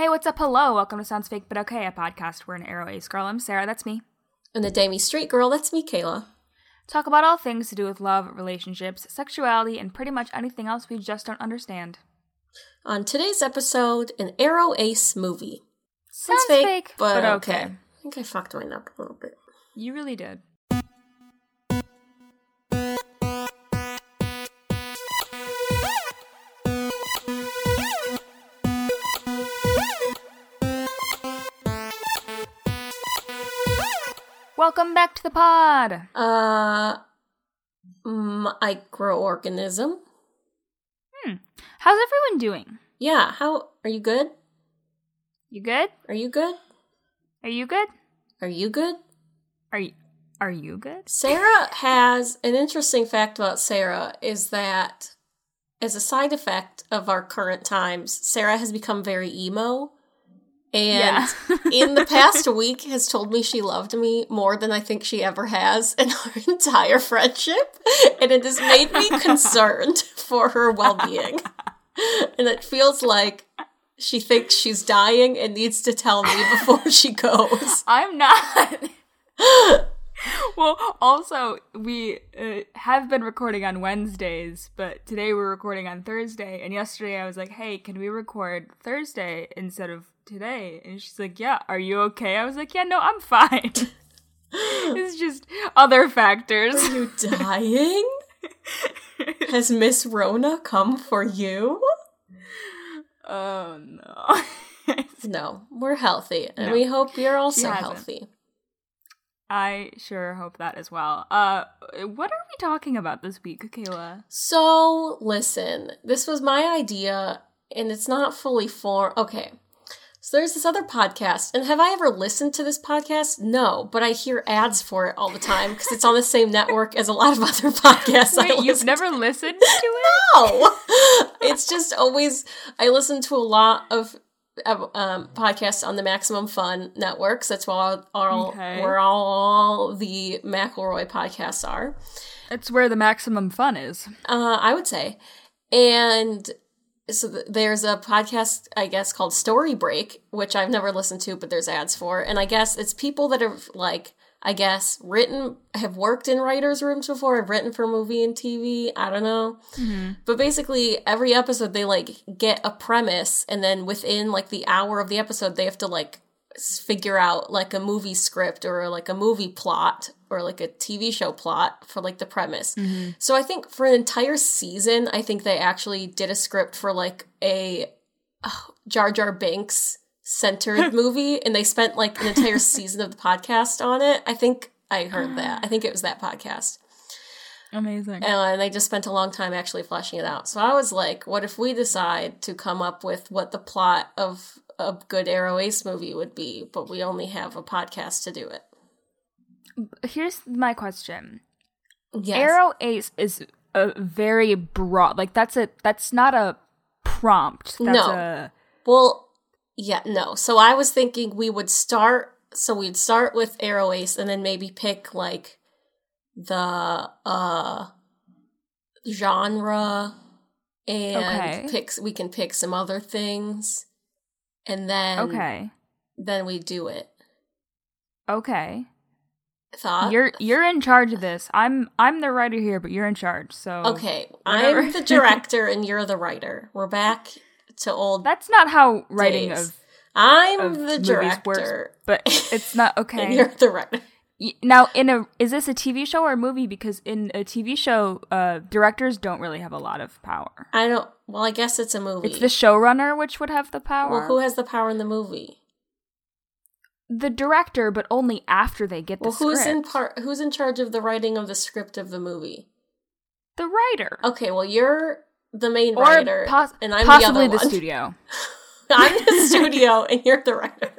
Hey, what's up? Hello. Welcome to Sounds Fake But Okay, a podcast where an aro ace girl, I'm Sarah, that's me, And the Demi Straight Girl, that's me, Kayla. talk about all things to do with love, relationships, sexuality, and pretty much anything else we just don't understand. On today's episode, an Aro Ace movie. Sounds It's fake, but, but okay. okay. I think I fucked mine up a little bit. You really did. Welcome back to the pod. Uh, microorganism. Hmm. How's everyone doing? Yeah, how are you good? You good? Are you good? Are you good? Are you good? Are you are you good? Sarah has an interesting fact about Sarah is that as a side effect of our current times, Sarah has become very emo. And in the past week has told me she loved me more than I think she ever has in our entire friendship. And it has made me concerned for her well being. And it feels like she thinks she's dying and needs to tell me before she goes. I'm not. well, also, we uh, have been recording on Wednesdays, but today we're recording on Thursday. And yesterday I was like, hey, can we record Thursday instead of today? And she's like, yeah, are you okay? I was like, yeah, no, I'm fine. it's just other factors. Are you dying? Has Miss Rona come for you? oh, no. No, we're healthy, and No. we hope you're also healthy. I sure hope that as well. Uh, what are we talking about this week, Kayla? So, listen, this was my idea, and it's not fully formed. Okay. So there's this other podcast, and have I ever listened to this podcast? No, but I hear ads for it all the time because it's on the same network as a lot of other podcasts. Wait, you've never listened to it? No, it's just always. I listen to a lot of um, podcasts on the Maximum Fun networks. That's where all, Okay. where all the McElroy podcasts are. It's where the maximum fun is. Uh, I would say, and so there's a podcast I guess called Story Break, which I've never listened to, but there's ads for, and I guess it's people that have like. I guess written have worked in writers' rooms before. I've written for movie and TV. I don't know. Mm-hmm. But basically, every episode they like get a premise, and then within like the hour of the episode, they have to like figure out like a movie script or like a movie plot or like a TV show plot for like the premise. Mm-hmm. So I think for an entire season, I think they actually did a script for like a oh, Jar Jar Binks centered movie, and they spent like an entire season of the podcast on it. I think I heard that. I think it was that podcast Amazing. and uh, they just spent a long time actually fleshing it out. So I was like, what if we decide to come up with what the plot of a good Aro Ace movie would be, but we only have a podcast to do it? Here's my question. Yes. Aro Ace is a very broad like that's a that's not a prompt. That's No. a Well, yeah, no. So I was thinking we would start. So we'd start with Aro Ace, and then maybe pick like the uh genre, and Okay. pick. We can pick some other things, and then Okay. then we do it. Okay. Thought You're you're in charge of this. I'm I'm the writer here, but you're in charge. So Okay, Whatever. I'm the director and you're the writer. We're back to old. That's not how writing Days. of, I'm of the director, works, but it's not and okay. you're the writer. Now, in a is this a TV show or a movie? Because in a TV show, uh, directors don't really have a lot of power. I don't. Well, I guess it's a movie. It's the showrunner which would have the power. well, who has the power in the movie? the director, but only after they get the Well, who's in script. part? Who's in charge of the writing of the script of the movie? The writer, Okay, well, you're the main or writer, pos- and I'm possibly the, the, studio. I'm the studio, and you're the writer.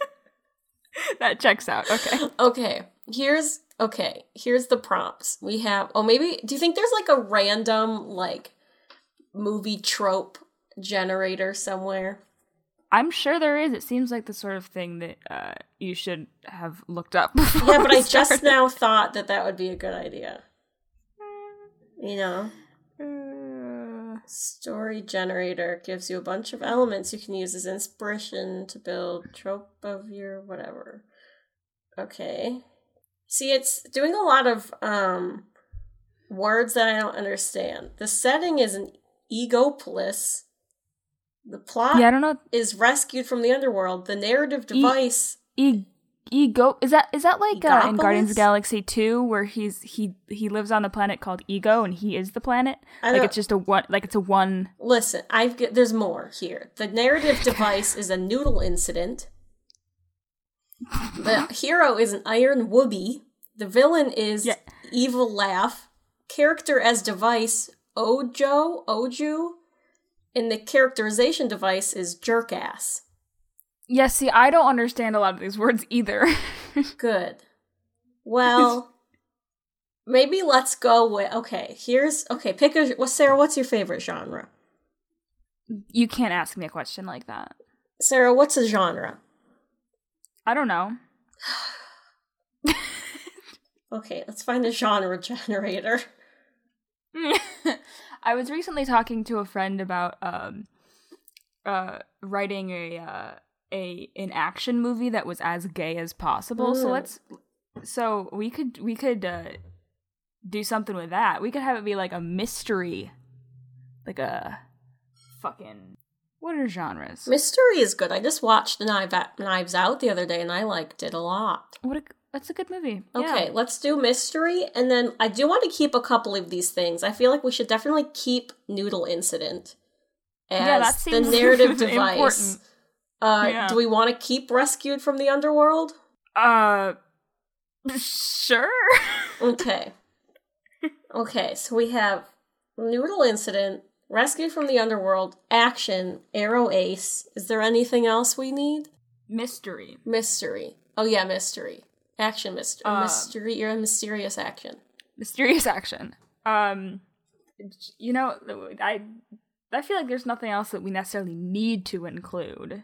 that checks out. Okay. Okay, here's okay. Here's the prompts we have. Oh, maybe do you think there's like a random like movie trope generator somewhere? I'm sure there is. It seems like the sort of thing that uh, you should have looked up. Before Yeah, but I just now thought that that would be a good idea. You know. Uh, Story generator gives you a bunch of elements you can use as inspiration to build trope of your whatever. Okay. See, it's doing a lot of um words that I don't understand. The setting is an egopolis. The plot Yeah, I don't know. is rescued from the underworld. The narrative device E- ego is that is that like uh, in Guardians of the Galaxy 2 where he's he he lives on the planet called Ego and he is the planet? I Like it's just a one like it's a one Listen, I've get, there's more here. The narrative device is a noodle incident. The hero is an Iron Woobie. The villain is Yeah. evil laugh. Character as device Ojo Oju, and the characterization device is jerkass. Yes, Yeah, see, I don't understand a lot of these words either. Good. Well, maybe let's go with okay. Here's okay. Pick a. Well, Sarah, what's your favorite genre? you can't ask me a question like that. Sarah, what's a genre? I don't know. Okay, let's find a genre generator. I was recently talking to a friend about um uh writing a uh a an action movie that was as gay as possible. So Mm. let's so we could we could uh do something with that. We could have it be like a mystery. Like a fucking what are genres? Mystery is good. I just watched Knives Out, Knives Out the other day and I liked it a lot. What a that's a good movie. Okay, Yeah. let's do mystery. And then I do want to keep a couple of these things. I feel like we should definitely keep Noodle Incident as Yeah, that the seems narrative device. important. Uh, Yeah. Do we want to keep Rescued from the Underworld? Uh sure. Okay. okay, so we have Noodle Incident, Rescued from the Underworld, Action, Aro Ace. Is there anything else we need? mystery. Mystery. Oh yeah, mystery. Action mystery. Uh, mystery. You're a mysterious action. mysterious action. Um, you know, I I feel like there's nothing else that we necessarily need to include.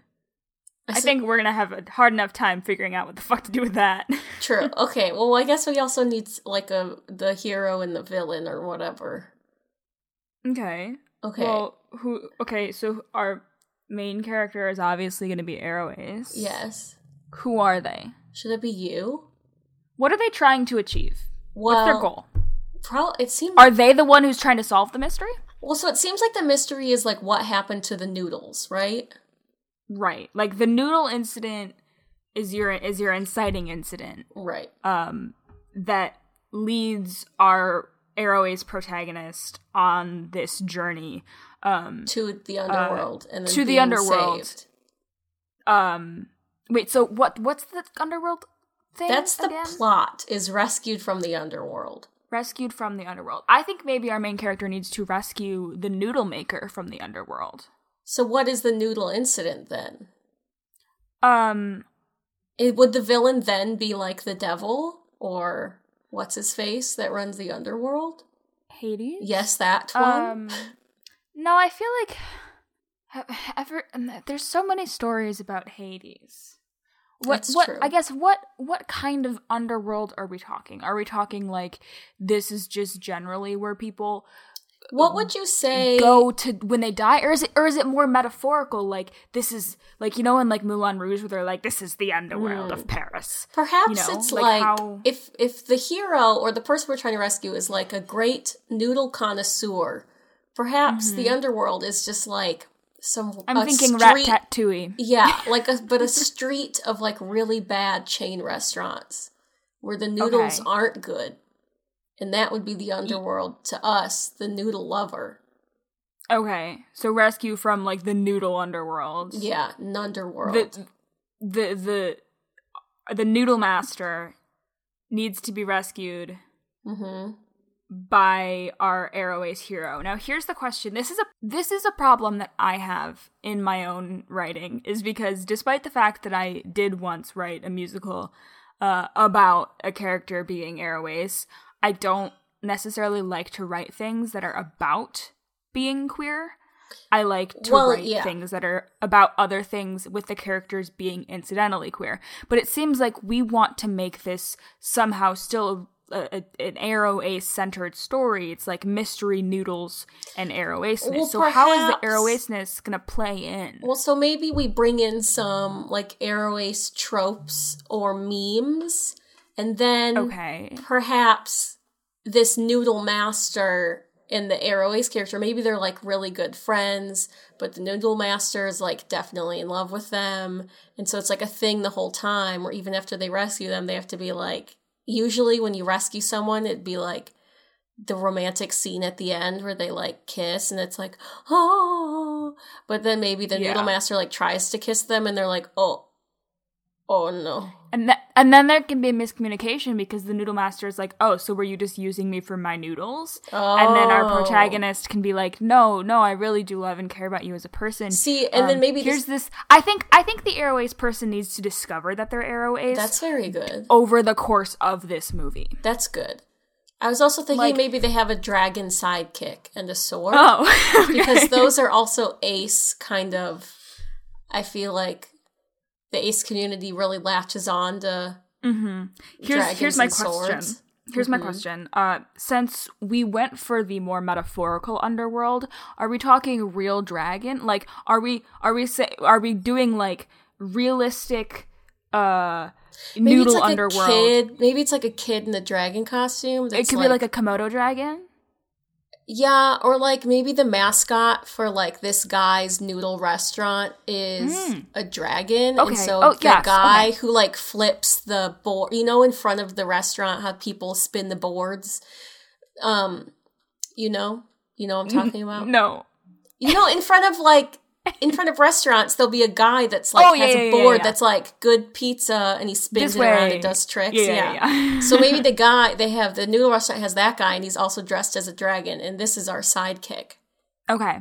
I see- think we're gonna have a hard enough time figuring out what the fuck to do with that. True. Okay. Well, I guess we also need like a the hero and the villain or whatever. okay. Okay. Well, who? Okay, so our main character is obviously gonna be Aro Ace. yes. Who are they? Should it be you? What are they trying to achieve? Well, What's their goal? Pro- it seems. Are they the one who's trying to solve the mystery? well, so it seems like the mystery is like what happened to the noodles, right? Right. Like the noodle incident is your is your inciting incident. Right. um, that leads our Aro Ace protagonist on this journey. Um, To the underworld and then Uh, to the underworld. saved. um, wait, so what? What's the underworld thing? That's the again? plot. Is rescued from the underworld. Rescued from the underworld. I think maybe our main character needs to rescue the noodle maker from the underworld. So what is the noodle incident then? Um, It, would the villain then be like the devil or what's his face that runs the underworld? Hades. Yes, that one. Um, no, I feel like ever there's so many stories about Hades. What That's what true. I guess what what kind of underworld are we talking? Are we talking like this is just generally where people what would you say? go to when they die or is it or is it more metaphorical like this is like you know in like Moulin Rouge where they're like this is the underworld of Paris. Perhaps you know, it's like like, how- if if the hero or the person we're trying to rescue is like a great noodle connoisseur, perhaps the underworld is just like some. Mm-hmm. I'm thinking street, Ratatouille. Yeah, like a but a street of like really bad chain restaurants where the noodles Okay. aren't good, and that would be the underworld to us, the noodle lover. Okay, so rescue from like the noodle underworld. Yeah, underworld. the the the the noodle master needs to be rescued hmm by our aro ace hero now here's the question this is a this is a problem that i have in my own writing is because despite the fact that i did once write a musical uh, about a character being aro ace i don't necessarily like to write things that are about being queer I like to Well, write yeah. things that are about other things with the characters being incidentally queer. But it seems like we want to make this somehow still a, a, an Aro Ace centered story. It's like mystery noodles and Aro Aceness. Well, so how is the perhaps- Aro Aceness gonna play in? Well, so maybe we bring in some like Aro Ace tropes or memes, and then Okay. perhaps this Noodle Master and the Aro Ace character, maybe they're like really good friends, but the Noodle Master is like definitely in love with them. And so it's like a thing the whole time, or even after they rescue them, they have to be like, usually when you rescue someone, it'd be like the romantic scene at the end where they like kiss and it's like, oh, but then maybe the Yeah. Noodle Master like tries to kiss them and they're like, oh, oh no. And th- and then there can be a miscommunication because the noodle master is like, "Oh, so were you just using me for my noodles?" Oh. And then our Oh. protagonist can be like, "No, no, I really do love and care about you as a person." See, and then Um, maybe here's this, this. I think I think the Aro Ace person needs to discover that they're Aro Ace that's very good. over the course of this movie. That's good. I was also thinking Like- maybe they have a dragon sidekick and a sword Oh, because those are also ace kind of. I feel like the ace community really latches on to hmm Here's here's my question. swords. Here's my Mhm. question. Uh, since we went for the more metaphorical underworld, are we talking real dragon? Like, are we are we say are we doing like realistic uh Maybe noodle it's like underworld? a kid. Maybe it's like a kid in a dragon costume. it could be like a Komodo dragon. Yeah, or like maybe the mascot for like this guy's noodle restaurant is Mm. a dragon. Okay. And so Oh, the yes, guy okay. who like flips the board, you know, in front of the restaurant, how people spin the boards. Um, you know, you know what I'm talking about? No. You know, in front of like in front of restaurants, there'll be a guy that's like Oh, yeah, has yeah, a yeah, board yeah. that's like good pizza and he spins This it around and does tricks. Yeah, yeah, yeah. so maybe the guy they have the noodle restaurant has that guy and he's also dressed as a dragon and this is our sidekick. okay.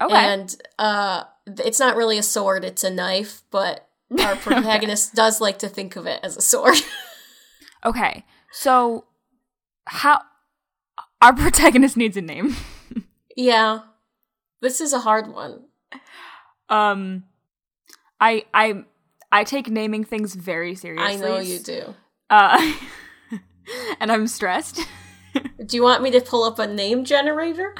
Okay. And uh it's not really a sword, it's a knife, but our protagonist does like to think of it as a sword. okay. So how our protagonist needs a name. yeah. This is a hard one. Um, I I I take naming things very seriously. I know you do. Uh, and I'm stressed. Do you want me to pull up a name generator?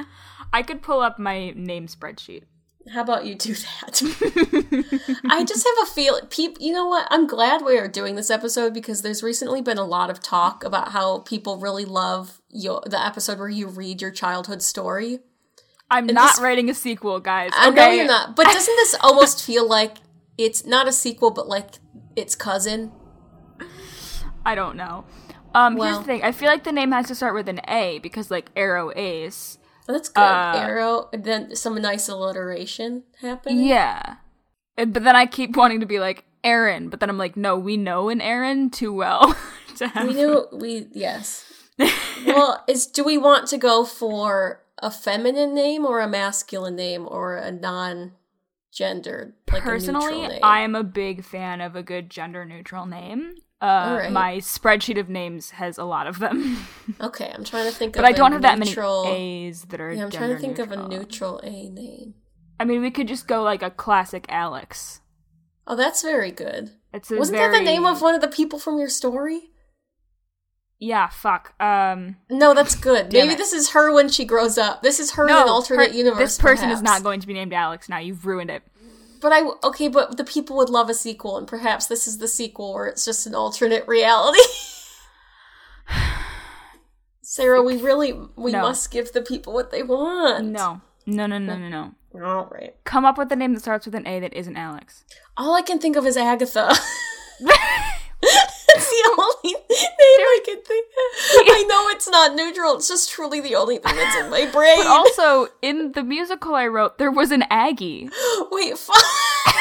I could pull up my name spreadsheet. How about you do that? I just have a feel. Peop, you know what? I'm glad we are doing this episode because there's recently been a lot of talk about how people really love your, the episode where you read your childhood story. I'm And not this- writing a sequel, guys. I know okay? you're not, but doesn't this almost feel like it's not a sequel, but like its cousin? I don't know. Um, here's the thing. I feel like the name has to start with an A because, like, Aro Ace. That's good. Uh, Aro, then some nice alliteration happening. Yeah. And- But then I keep wanting to be like Aaron, but then I'm like, no, we know an Aaron too well. to have We knew we yes. well, is do we want to go for a feminine name or a masculine name or a non-gendered like Personally, neutral? I am a big fan of a good gender neutral name. Uh, Alright. My spreadsheet of names has a lot of them, okay, I'm trying to think but of I don't a have that many A's that are. Yeah, I'm trying to think of a neutral. neutral A name. I mean, we could just go like a classic Alex. Oh, that's very good. It's a Wasn't very... that the name of one of the people from your story? Yeah, fuck. Um, No, that's good. Maybe it. this is her when she grows up. This is her in no, an alternate her- universe. This person is not going to be named Alex. Now you've ruined it. But I okay, but the people would love a sequel, and perhaps this is the sequel where it's just an alternate reality. Sarah, we really we No. must give the people what they want. No, no, no, no, no, no. All right. Come up with a name that starts with an A that isn't Alex. All I can think of is Agatha. It's the only name I can think. I know it's not neutral. It's just truly the only thing that's in my brain. But also, in the musical I wrote, there was an Aggie. Wait, fuck.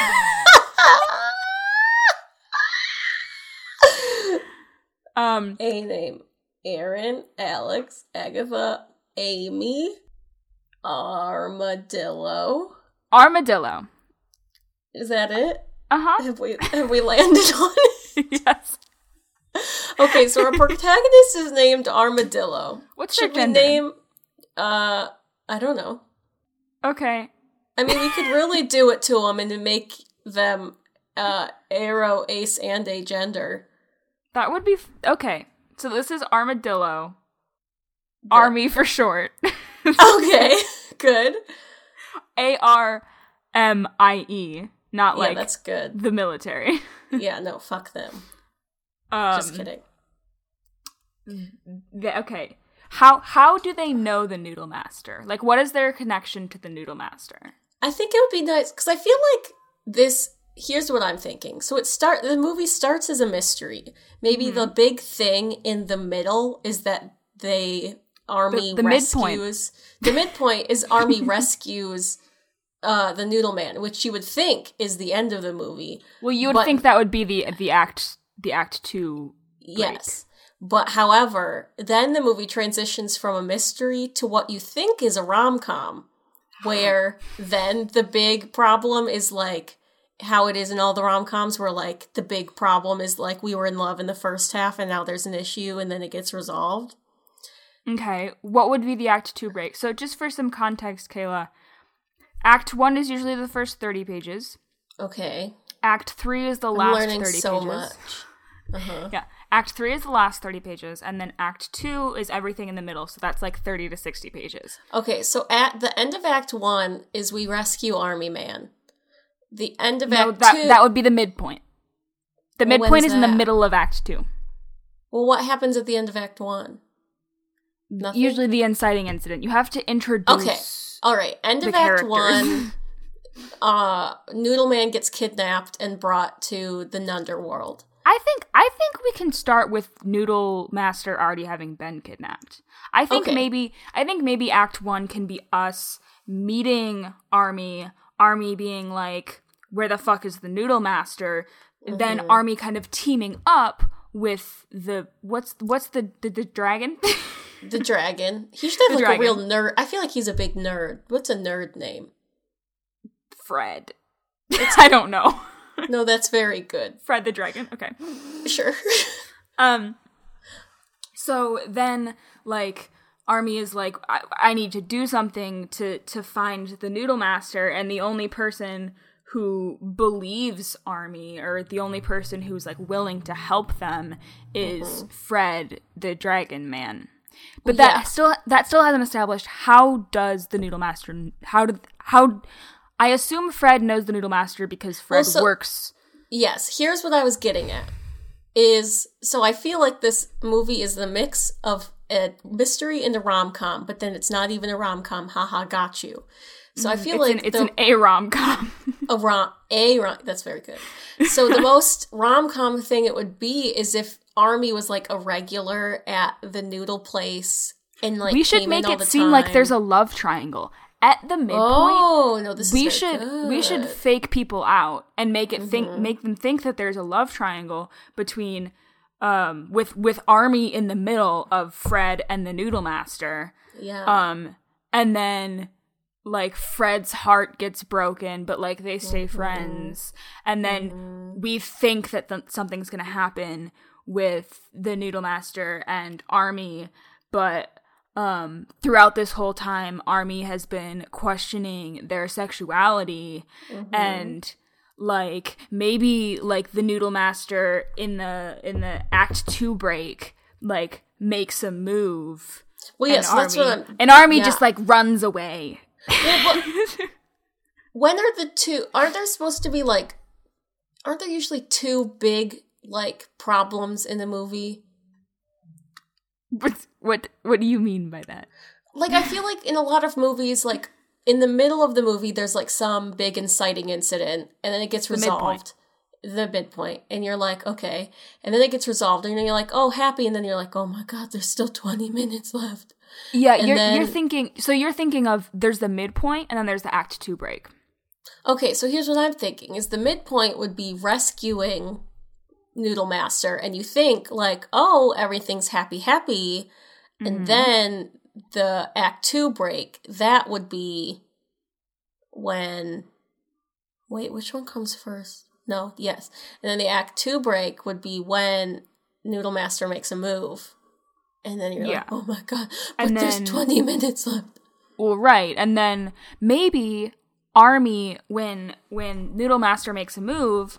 Um, A name: Aaron, Alex, Agatha, Amy, Armadillo. Armadillo. Is that it? Uh huh. Have we have we landed on it? yes. Okay, so our protagonist is named Armadillo. What's their Should we gender? name? Uh, I don't know. Okay. I mean, we could really do it to them and make them uh aro, ace, and a gender. That would be f- okay. So this is armadillo. Army for short. okay, good. A R M I E, not Yeah, like that's good. the military. Yeah, no, fuck them. Um, Just kidding. the- okay. How how do they know the Noodle Master? Like, what is their connection to the Noodle Master? I think it would be nice because I feel like this. Here's what I'm thinking. So it start the movie starts as a mystery. Maybe the Mm-hmm. big thing in the middle is that they army The- the midpoint. rescues. The midpoint is army rescues uh, the Noodle Man, which you would think is the end of the movie. Well, you would But- think that would be the the act the act two. Yes. But however, then the movie transitions from a mystery to what you think is a rom com, where then the big problem is like how it is in all the rom coms, where like the big problem is like we were in love in the first half and now there's an issue and then it gets resolved. Okay, what would be the act two break? So, just for some context, Kayla, act one is usually the first thirty pages. Okay. Act three is the I'm last learning thirty so pages. much. Uh-huh. Yeah, Act three is the last thirty pages, and then Act two is everything in the middle. So that's like thirty to sixty pages. Okay, so at the end of Act One is we rescue Army Man. The end of No, Act that Two. that would be the midpoint. The Well, midpoint is in the middle of Act two. well, what happens at the end of Act One? Nothing. Usually, the inciting incident. You have to introduce. Okay. All right. End of Act characters. One. uh, Noodle Man gets kidnapped and brought to the Nunderworld. I think I think we can start with Noodle Master already having been kidnapped. I think Okay. maybe I think maybe Act One can be us meeting Army, Army being like, "Where the fuck is the Noodle Master?" Then Mm-hmm. Army kind of teaming up with the what's what's the the, the dragon? The dragon. He should have The like a real nerd. I feel like he's a big nerd. What's a nerd name? Fred. I don't know. No, that's very good. Fred the dragon. Okay. Sure. Um so then like Army is like I, I need to do something to to find the Noodle Master and the only person who believes Army or the only person who's like willing to help them is Fred the Dragon Man. But that Yeah. still that still hasn't established how does the Noodle Master how did how I assume Fred knows the Noodle Master because Fred Well, so- works yes, here's what I was getting at. Is so I feel like this movie is the mix of a mystery and a rom com, but then it's not even a rom com. Haha, got you. So I feel Mm, it's like an, it's the, an A rom com. a rom a rom that's very good. So the most rom com thing it would be is if Army was like a regular at the noodle place and like we should make it seem like there's a love triangle at the midpoint. oh no this we should we should. Mm-hmm. fake people out and make it think make them think that there's a love triangle between um with with army in the middle of Fred and the Noodle Master. yeah Um and then like Fred's heart gets broken but like they stay Mm-hmm. friends and then we think that th- something's going to happen with the Noodle Master and Army but um throughout this whole time Army has been questioning their sexuality Mm-hmm. and like maybe like the Noodle Master in the in the act 2 break like makes a move well yes an that's army, what I'm an army yeah. just like runs away. when are the two aren't there supposed to be like aren't there usually two big like problems in the movie what what do you mean by that? like i feel like in a lot of movies like in the middle of the movie there's like some big inciting incident and then it gets midpoint. resolved the midpoint and you're like okay and then it gets resolved and you're like oh happy and then you're like oh my god there's still 20 minutes left Yeah, And you're then- you're thinking so you're thinking of there's the midpoint and then there's the act 2 break. okay so here's what i'm thinking is the midpoint would be rescuing noodle master and you think like oh everything's happy happy Mhm. and then the act two break that would be when wait which one comes first no yes and then the act two break would be when noodle master makes a move and then you're Yeah. like oh my god but And there's then- 20 minutes left Well, right. And then maybe Army when when Noodle Master makes a move,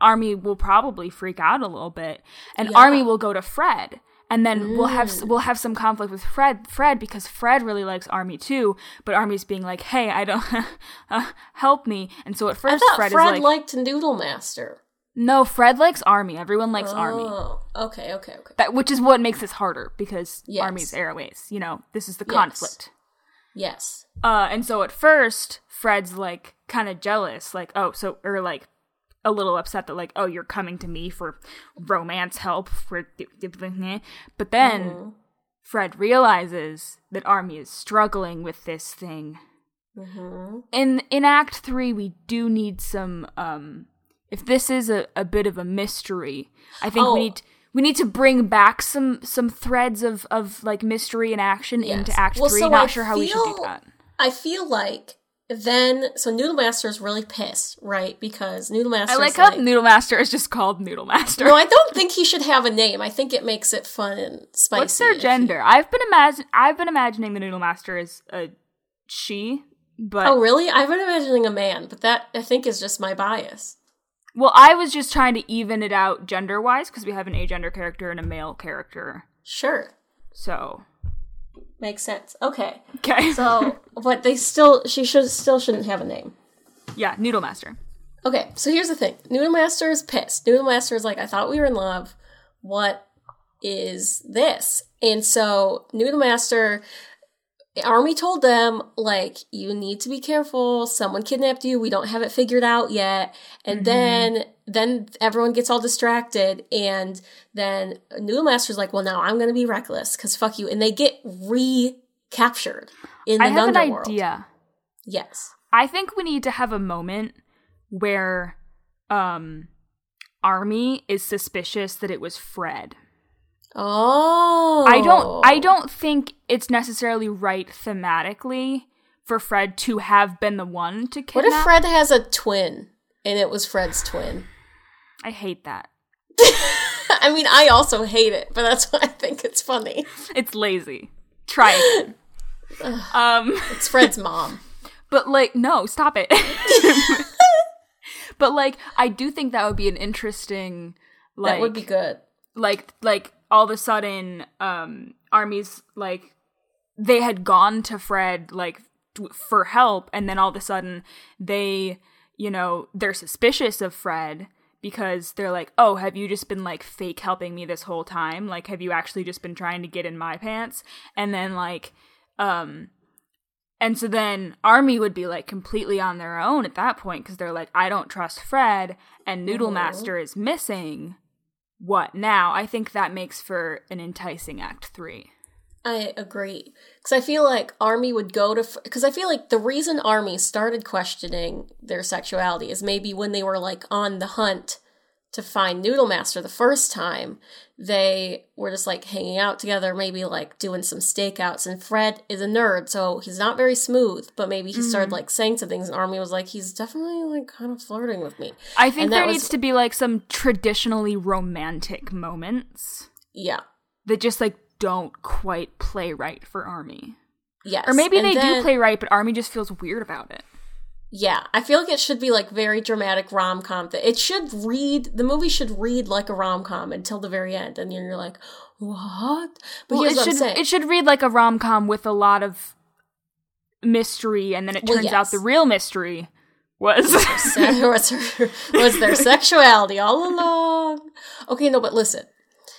Army will probably freak out a little bit and Yeah. Army will go to Fred and then we'll have we'll have some conflict with Fred Fred because Fred really likes Army too, but Army's being like, "Hey, I don't uh, help me." And so at I first thought Fred, Fred, is like, liked Noodle Master. "No, Fred likes Army. Everyone likes Army." Oh, okay, okay, okay. That which is what makes this harder because Yes. Army's aro ace, you know, this is the Yes. conflict. Yes. Uh, and so at first, Fred's like kind of jealous, like, oh, so, or like a little upset that, like, oh, you're coming to me for romance help. For but then Mm-hmm. Fred realizes that Army is struggling with this thing. Mm-hmm. In in Act Three, we do need some. um If this is a, a bit of a mystery, I think Oh. we need. We need to bring back some some threads of, of like mystery and action Yes. into Act Well, Three. so Not I sure how we should do that. I feel like then so Noodle Master is really pissed, right? Because Noodle Master. I like how Noodle Master is just called Noodle Master. No, I don't think he should have a name. I think it makes it fun and spicy. What's their if he- gender? I've been imagine I've been imagining the Noodle Master is a she, but Oh, really? I've been imagining a man, but that I think is just my bias. well, I was just trying to even it out gender wise because we have an agender character and a male character. Sure, So makes sense. Okay, okay, so but they still she should still shouldn't have a name. yeah, Noodle Master. Okay, so here's the thing. Noodle Master is pissed. Noodle Master is like, I thought we were in love. What is this? And so Noodle Master Army told them, like, you need to be careful. Someone kidnapped you. We don't have it figured out yet. And mm-hmm. then then everyone gets all distracted and then Noodle Master's like, well now I'm gonna be reckless because fuck you. And they get recaptured in the I have an idea. Yes. I think we need to have a moment where um Army is suspicious that it was Fred. Oh I don't I don't think it's necessarily right thematically for Fred to have been the one to kill. What if Fred has a twin and it was Fred's twin? I hate that. I mean, I also hate it, but that's why I think it's funny. It's lazy. Try again. um It's Fred's mom. but like no, stop it. but like I do think that would be an interesting like that would be good. like like all of a sudden um armies like they had gone to fred like for help and then all of a sudden they you know they're suspicious of fred because they're like oh have you just been like fake helping me this whole time like have you actually just been trying to get in my pants and then like um and so then army would be like completely on their own at that point because they're like i don't trust fred and noodle Mhm. master is missing what now? I think that makes for an enticing act three. I agree. Because I feel like Army would go to. Because I feel like the reason Army started questioning their sexuality is maybe when they were like on the hunt to find Noodle Master the first time, they were just like hanging out together, maybe like doing some stakeouts. And Fred is a nerd, so he's not very smooth, but maybe he started mm. like saying some things, and Army was like, he's definitely like kind of flirting with me. I think there was- needs to be like some traditionally romantic moments Yeah. that just like don't quite play right for Army. Yes. Or maybe And they do play right, but Army just feels weird about it. Yeah, I feel like it should be like very dramatic rom com. That it should read the movie should read like a rom com until the very end, and then you're like, what? But Well, it what should it should read like a rom com with a lot of mystery, and then it Well, turns out the real mystery was was, her, was their sexuality all along. Okay, no, but listen.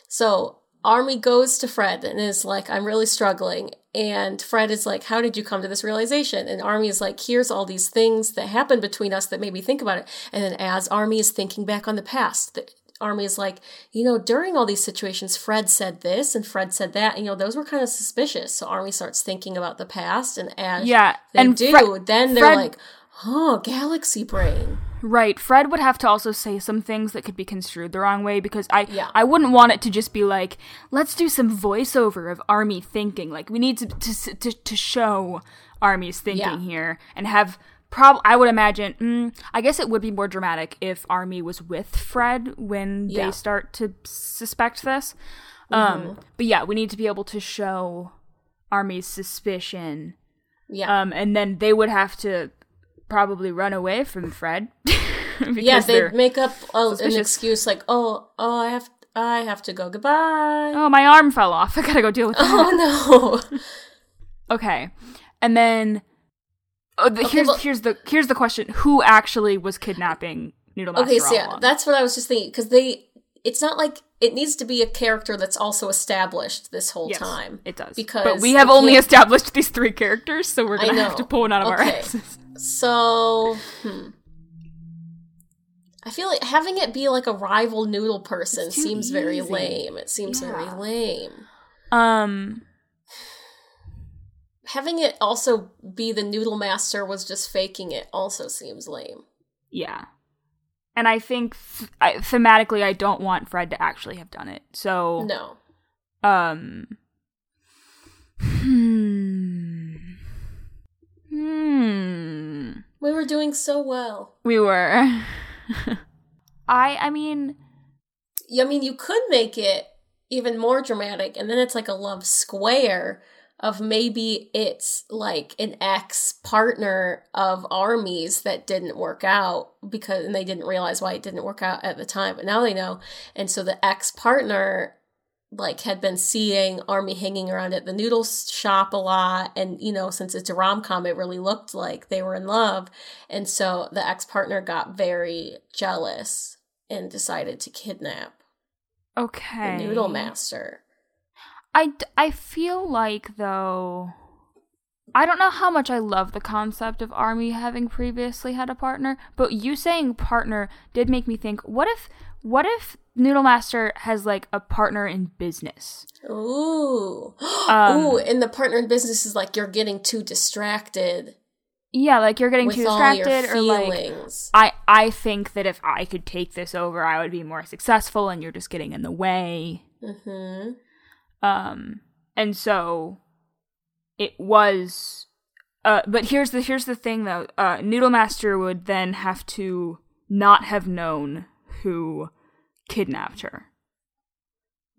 So Army goes to Fred and is like, I'm really struggling. And Fred is like, How did you come to this realization? And Army is like, Here's all these things that happened between us that made me think about it. And then as Army is thinking back on the past, the Army is like, You know, during all these situations, Fred said this and Fred said that. And, you know, those were kind of suspicious. So Army starts thinking about the past. And as yeah, they and do, Fred- then they're Fred- like, Oh, galaxy brain. Right. Fred would have to also say some things that could be construed the wrong way because I Yeah. I wouldn't want it to just be like, let's do some voiceover of Army thinking. Like we need to to to, to show Army's thinking Yeah. here and have prob I would imagine mm, I guess it would be more dramatic if Army was with Fred when Yeah. they start to suspect this. Mm-hmm. Um but yeah, we need to be able to show Army's suspicion Yeah. um and then they would have to probably run away from Fred. yeah, they'd make up a, an excuse like, "Oh, oh, I have, I have to go. Goodbye. Oh, my arm fell off. I gotta go deal with oh, that. Oh no. Okay, and then oh, the, Okay, here's well- here's the here's the question: Who actually was kidnapping Noodle Master? okay, so yeah, that's what I was just thinking because they. It's not like it needs to be a character that's also established this whole Yes, time. it does. because but we have only established these three characters, so we're gonna have to pull one out of our Okay. asses. So, hmm. I feel like having it be like a rival noodle person It's too seems very lame. It seems very lame. Um, Having it also be the noodle master was just faking it also seems lame. yeah, and I think th- I, thematically, I don't want Fred to actually have done it. So No. Um. Hmm. Hmm. We were doing so well. We were. I. I mean. I mean, you could make it even more dramatic, and then it's like a love square of maybe it's like an ex partner of armies that didn't work out because and they didn't realize why it didn't work out at the time, but now they know. And so the ex partner like had been seeing army hanging around at the noodle shop a lot and you know since it's a rom-com it really looked like they were in love and so the ex-partner got very jealous and decided to kidnap Okay. the noodle master. I, d- I feel like though I don't know how much I love the concept of Army having previously had a partner, but you saying partner did make me think what if what if Noodle Master has like a partner in business? Ooh. Um, Ooh, and the partner in business is like you're getting too distracted Yeah, like you're getting too distracted or like. I I think that if I could take this over, I would be more successful and you're just getting in the way. mm-hmm. Um, and so it was. Uh, but here's the here's the thing though. Uh, Noodle Master would then have to not have known who kidnapped her,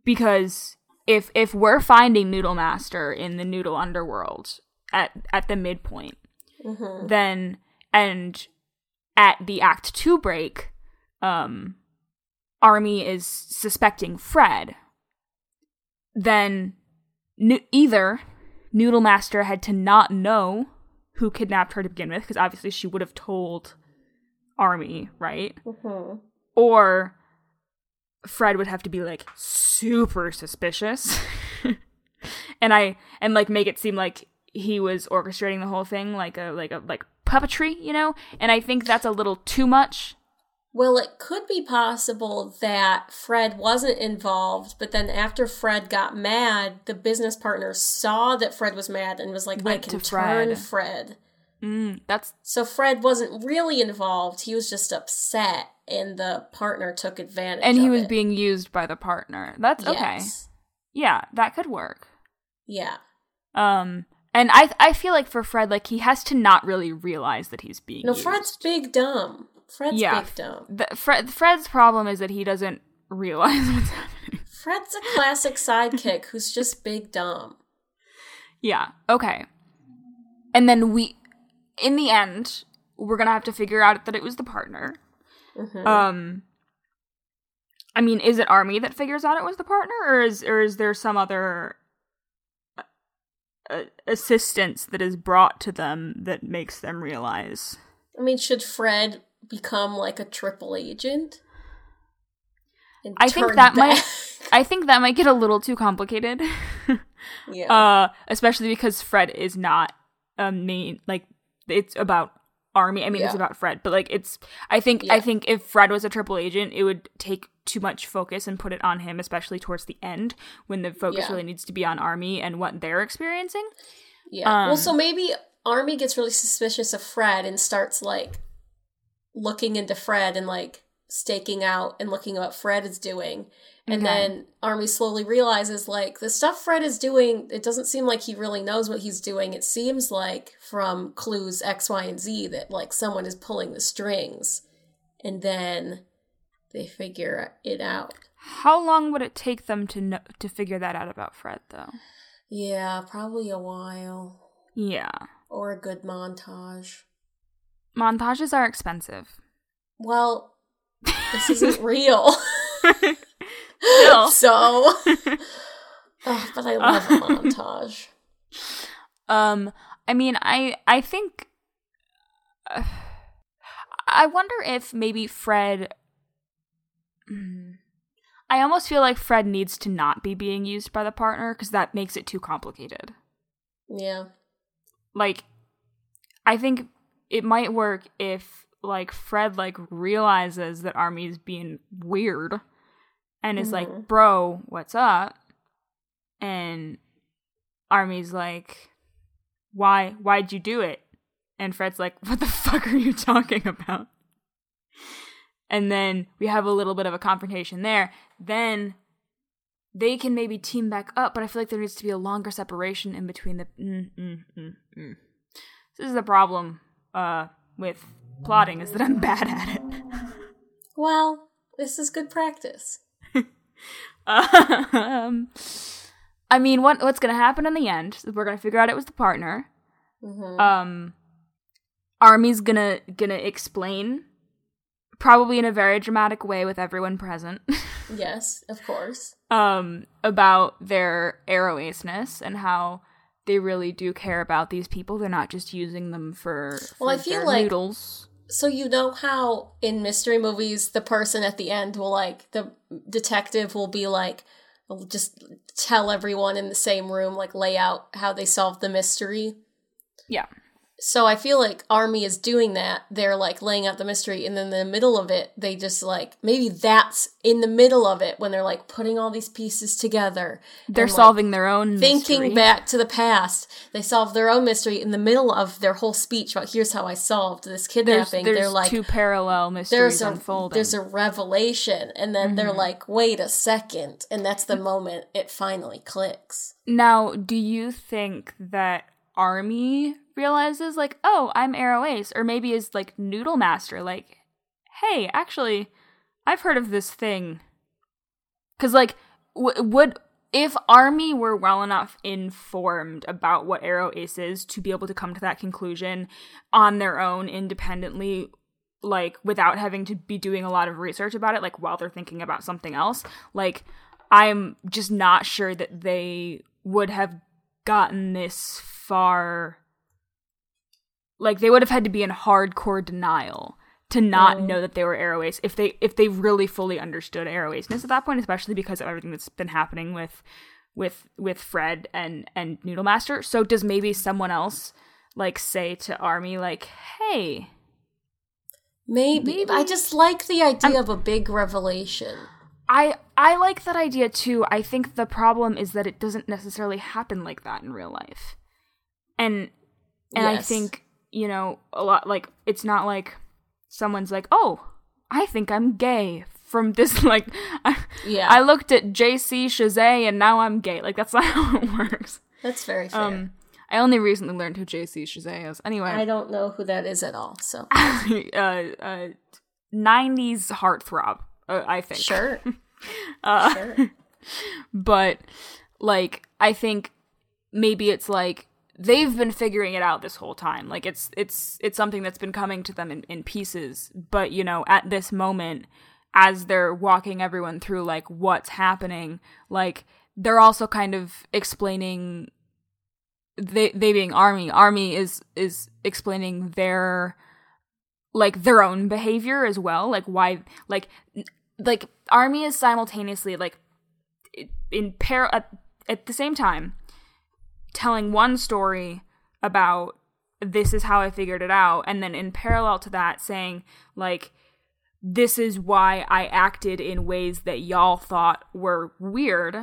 because if if we're finding Noodle Master in the Noodle Underworld at at the midpoint, Mm-hmm. then and at the Act Two break, um, Army is suspecting Fred then no- either Noodle Master had to not know who kidnapped her to begin with, because obviously she would have told Army, right? Mm-hmm. Or Fred would have to be like super suspicious, and I and like make it seem like he was orchestrating the whole thing, like a like a like puppetry, you know. And I think that's a little too much. Well, it could be possible that Fred wasn't involved, but then after Fred got mad, the business partner saw that Fred was mad and was like, Went I can to turn Fred. Fred. Mm, that's So Fred wasn't really involved. He was just upset, and the partner took advantage and he was it. being used by the partner. That's okay. Yes. Yeah, that could work. Yeah. Um, and I I feel like for Fred, like he has to not really realize that he's being. No, used. Fred's big dumb. Fred's Yeah. big dumb. The, Fred Fred's problem is that he doesn't realize what's happening. Fred's a classic sidekick who's just big dumb. Yeah. Okay. And then we, in the end, we're gonna have to figure out that it was the partner. Mhm. Um. I mean, is it Army that figures out it was the partner, or is or is there some other uh, uh, assistance that is brought to them that makes them realize? I mean, should Fred become like a triple agent? I think that might- I think that might get a little too complicated. yeah. uh, especially because Fred is not a main like it's about Army. I mean, it's about Fred, but like it's. I think I think if Fred was a triple agent, it would take too much focus and put it on him, especially towards the end when the focus Yeah. really needs to be on Army and what they're experiencing. yeah. well, um, so maybe Army gets really suspicious of Fred and starts like looking into Fred and like staking out and looking at what Fred is doing. And Okay. then Army slowly realizes like the stuff Fred is doing, it doesn't seem like he really knows what he's doing. It seems like from clues X, Y, and Z that like someone is pulling the strings. And then they figure it out. How long would it take them to know, to figure that out about Fred, though? Yeah, probably a while. Yeah, Or a good montage. montages are expensive. Well, this isn't real. Still. So, oh, but I love a montage. Um, I mean, I I think uh, I wonder if maybe Fred. Hmm. I almost feel like Fred needs to not be being used by the partner because that makes it too complicated. Yeah. Like, I think it might work if like Fred like realizes that Army's being weird and is Mhm. like, "Bro, what's up?" And Army's like, "Why? Why'd you do it?" And Fred's like, "What the fuck are you talking about?" And then we have a little bit of a confrontation there. Then they can maybe team back up, but I feel like there needs to be a longer separation in between the. Mm, mm, mm, mm. This is the problem uh, with plotting is that I'm bad at it. Well, this is good practice. Um, I mean, what what's gonna happen in the end? We're gonna figure out it was the partner. hmm Um, Army's gonna gonna explain, probably in a very dramatic way with everyone present, yes, of course. um, about their aro-aceness and how they really do care about these people. They're not just using them for, Well, I for feel like- noodles. So you know how in mystery movies the person at the end will like the detective will be like will just tell everyone in the same room like lay out how they solved the mystery. Yeah. So I feel like Army is doing that. They're like laying out the mystery, and then in the middle of it, they just like maybe that's in the middle of it when they're like putting all these pieces together. They're and, like, solving their own thinking mystery. back to the past. They solve their own mystery in the middle of their whole speech about here's how I solved this kidnapping. there's they're like two parallel mysteries there's a unfolding. there's a revelation, and then they're Mhm. like, wait a second, and that's the moment it finally clicks. Now, do you think that Army realizes, like, oh, I'm Aro Ace, or maybe is like Noodle Master, like, hey, actually, I've heard of this thing. Because, like, w- would if Army were well enough informed about what Aro Ace is to be able to come to that conclusion on their own independently, like without having to be doing a lot of research about it, like while they're thinking about something else, like I'm just not sure that they would have gotten this far. Like they would have had to be in hardcore denial to not Mm. know that they were Aro Ace if they if they really fully understood Aro Aceness at that point, especially because of everything that's been happening with with with Fred and and Noodle Master. So does maybe someone else like say to Army like, "Hey, Maybe. Maybe. I just like the idea of a big revelation. I I like that idea too. I think the problem is that it doesn't necessarily happen like that in real life. And and I think, you know, a lot like it's not like someone's like, "Oh, I think I'm gay." From this like I, Yeah, I looked at JC Chasez and now I'm gay. Like that's not how it works. that's very fair. Um I only recently learned who JC Chasez is. Anyway, I don't know who that is at all. So uh, uh 90s heartthrob, uh, I think. sure, Uh, sure. but like i think maybe it's like they've been figuring it out this whole time. Like it's it's it's something that's been coming to them in, in pieces. But you know at this moment as they're walking everyone through like what's happening like they're also kind of explaining they they being army army is is explaining their like their own behavior as well. Like why like like army is simultaneously like in pair at, at the same time telling one story about this is how I figured it out and then in parallel to that saying like this is why I acted in ways that y'all thought were weird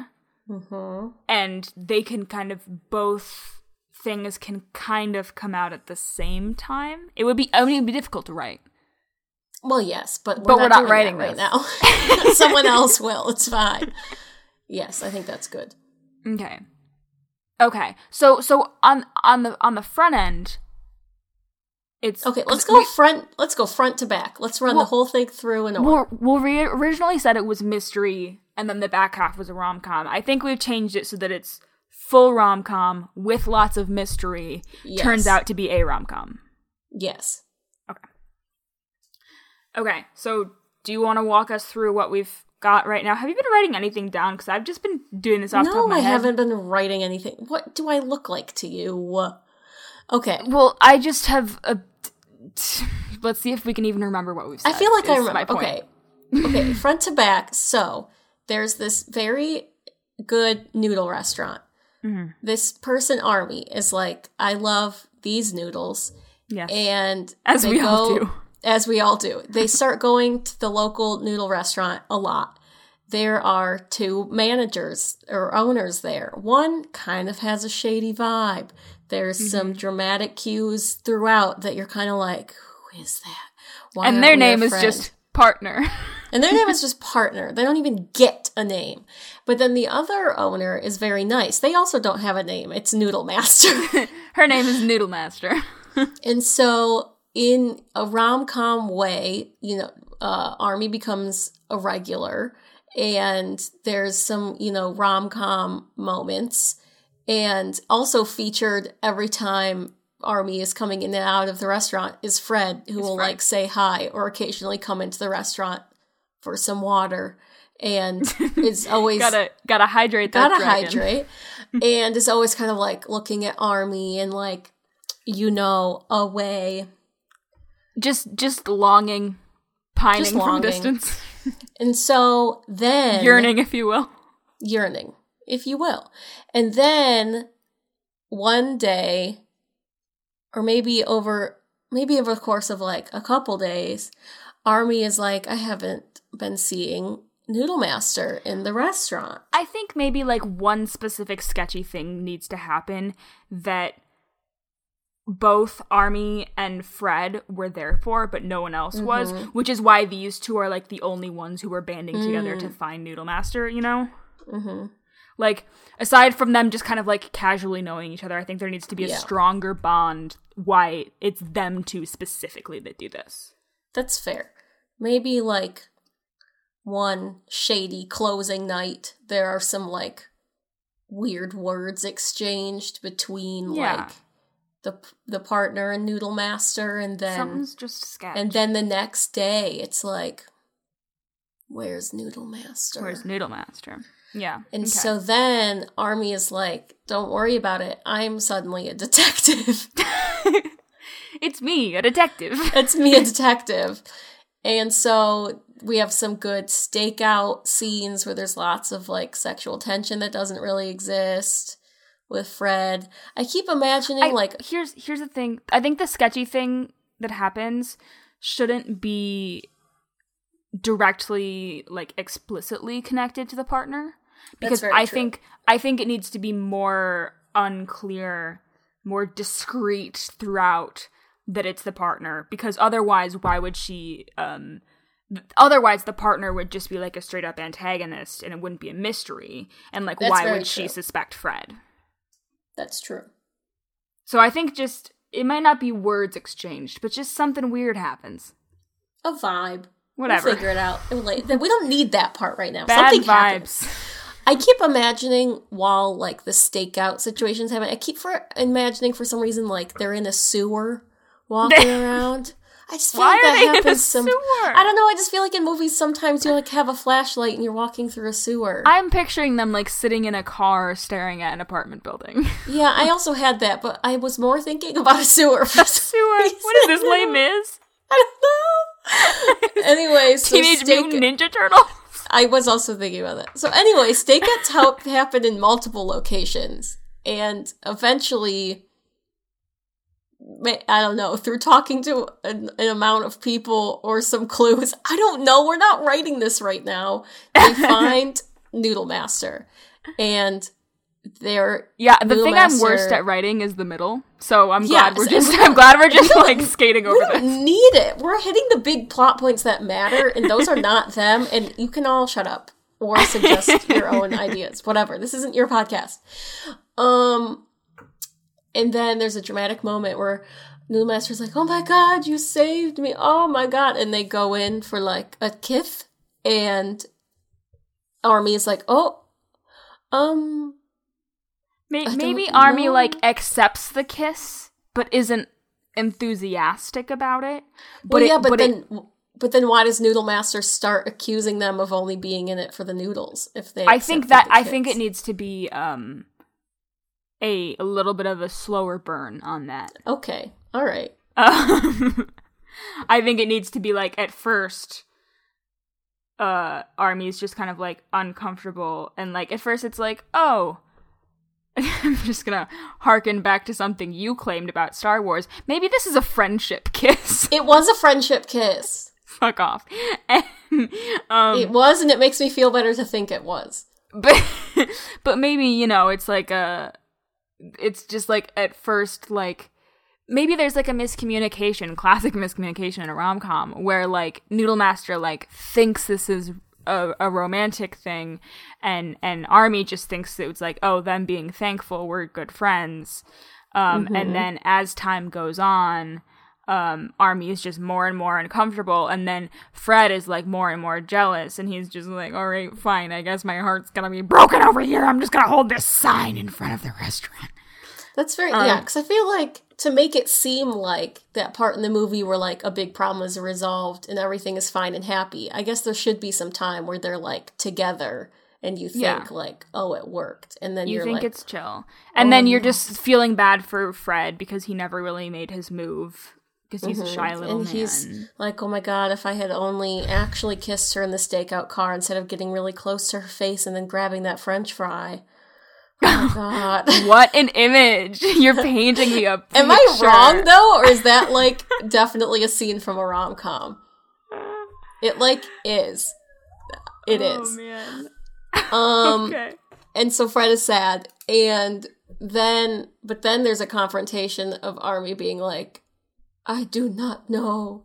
hmm and they can kind of both things can kind of come out at the same time. It would be I mean it would be difficult to write. Well, yes, but we're But not we're not writing right now. Someone else will. It's fine. Yes, I think that's good. Okay. Okay. So so on on the on the front end it's Okay, let's go we- front. Let's go front to back. Let's run Well- the whole thing through in order. Well, we originally said it was mystery, and then the back half was a rom com. I think we've changed it so that it's full rom com with lots of mystery. Yes. Turns out to be a rom com. yes. Okay. Okay, so do you want to walk us through what we've got right now? Have you been writing anything down? Because I've just been doing this off No, of my I head. haven't been writing anything. What do I look like to you? Okay. Well, I just have a. Let's see if we can even remember what we've said. I feel like I remember. Okay. Okay, front to back. So, there's this very good noodle restaurant. Mhm. This person, Army, is like, I love these noodles. Yes. And As we all do. As we all do. They start going to the local noodle restaurant a lot. There are two managers or owners there. One kind of has a shady vibe. There's Mm-hmm. some dramatic cues throughout that you're kind of like, who is that? Why and their name is just partner. And their name is just partner. They don't even get a name. But then the other owner is very nice. They also don't have a name. It's Noodle Master. Her name is Noodle Master. and so in a rom-com way, you know, uh, Army becomes a regular and there's some, you know, rom-com moments and also featured every time Army is coming in and out of the restaurant is Fred, who will Fred. like say hi or occasionally come into the restaurant for some water and it's always gotta gotta hydrate that gotta dragon. hydrate and is always kind of like looking at army and like you know away Just just longing, pining Just from distance, and so then yearning, if you will. yearning if you will. And then one day or maybe over maybe over the course of like a couple days army is like i haven't been seeing noodle master in the restaurant. I think maybe like one specific sketchy thing needs to happen that both Army and Fred were there for, but no one else was, Mm-hmm. which is why these two are like the only ones who were banding together Mm. to find Noodle Master, you know? hmm Like, aside from them just kind of like casually knowing each other, I think there needs to be a Yeah. stronger bond why it's them two specifically that do this. That's fair. Maybe like one shady closing night, there are some like weird words exchanged between Yeah. like the the partner and Noodle Master, and then Something's just sketch. and then the next day it's like, where's Noodle Master? Where's Noodle Master? Yeah. and okay. so then Army is like, don't worry about it. I'm suddenly a detective. it's me, a detective. it's me a detective and so we have some good stakeout scenes where there's lots of like sexual tension that doesn't really exist with fred i keep imagining I- like here's here's the thing. I think the sketchy thing that happens shouldn't be directly like explicitly connected to the partner because I true. think I think it needs to be more unclear, more discreet throughout that it's the partner because otherwise why would she um otherwise the partner would just be like a straight up antagonist and it wouldn't be a mystery and like That's why would she suspect Fred? That's true So I think just it might not be words exchanged, but just something weird happens. a vibe Whatever. we'll figure it out later. we don't need that part right now Bad something happens. vibes. i keep imagining while like the stakeout situations happen i keep for imagining for some reason like they're in a sewer walking around i just feel Why like are that they in a happens some sewer? I don't know. I just feel like in movies sometimes you like have a flashlight and you're walking through a sewer. I'm picturing them like sitting in a car staring at an apartment building. yeah, I also had that, but I was more thinking about a sewer. For some Sewer. reason. What is this, Les Mis? I don't know. anyway, so Teenage Mutant Ninja Turtles. I was also thinking about that. So anyway, stakeouts help happen in multiple locations, and eventually, I don't know, through talking to an, an amount of people or some clues. I don't know. We're not writing this right now. They find Noodle Master, and they're Yeah, the Noodle thing I'm worst at writing is the middle. So I'm glad we're just we I'm glad we're just we like skating over we don't this. need it. We're hitting the big plot points that matter, and those are not them. And you can all shut up or suggest your own ideas. Whatever. This isn't your podcast. Um, and then there's a dramatic moment where Noodle Master's like, "Oh my god, you saved me! Oh my god!" And they go in for like a kiss, and Army is like, "Oh, um." May- Maybe Army know. like accepts the kiss, but isn't enthusiastic about it. But But it, yeah, but, but then it, but then why does Noodle Master start accusing them of only being in it for the noodles if they I think that the I think it needs to be um a, a little bit of a slower burn on that. Okay. All right. Um, I think it needs to be like at first uh Army's just kind of like uncomfortable and like at first it's like, "Oh, I'm just gonna harken back to something you claimed about Star Wars. Maybe this is a friendship kiss. It was a friendship kiss. Fuck off. And, um, It was, and it makes me feel better to think it was. but but maybe you know it's like a it's just like at first like maybe there's like a miscommunication classic miscommunication in a rom-com where like noodle master like thinks this is a, a romantic thing and and army just thinks it's like oh them being thankful we're good friends. Um and then as time goes on um, Army is just more and more uncomfortable, and then Fred is like more and more jealous, and he's just like, "All right, fine. I guess my heart's gonna be broken over here. I'm just gonna hold this sign in front of the restaurant." That's very Um, yeah, because I feel like to make it seem like that part in the movie where like a big problem is resolved and everything is fine and happy. I guess there should be some time where they're like together and you think Yeah. like, oh, it worked, and then You think like, it's chill, and then oh, you're no. just feeling bad for Fred because he never really made his move because he's a shy little and man. he's like, oh my god, if I had only actually kissed her in the stakeout car instead of getting really close to her face and then grabbing that French fry. Oh god. what an image! You're painting me up. Am I wrong though, or is that like definitely a scene from a rom com? It like is. It oh, is. man. Um Okay. and so Fred is sad and then but then there's a confrontation of Army being like, I do not know.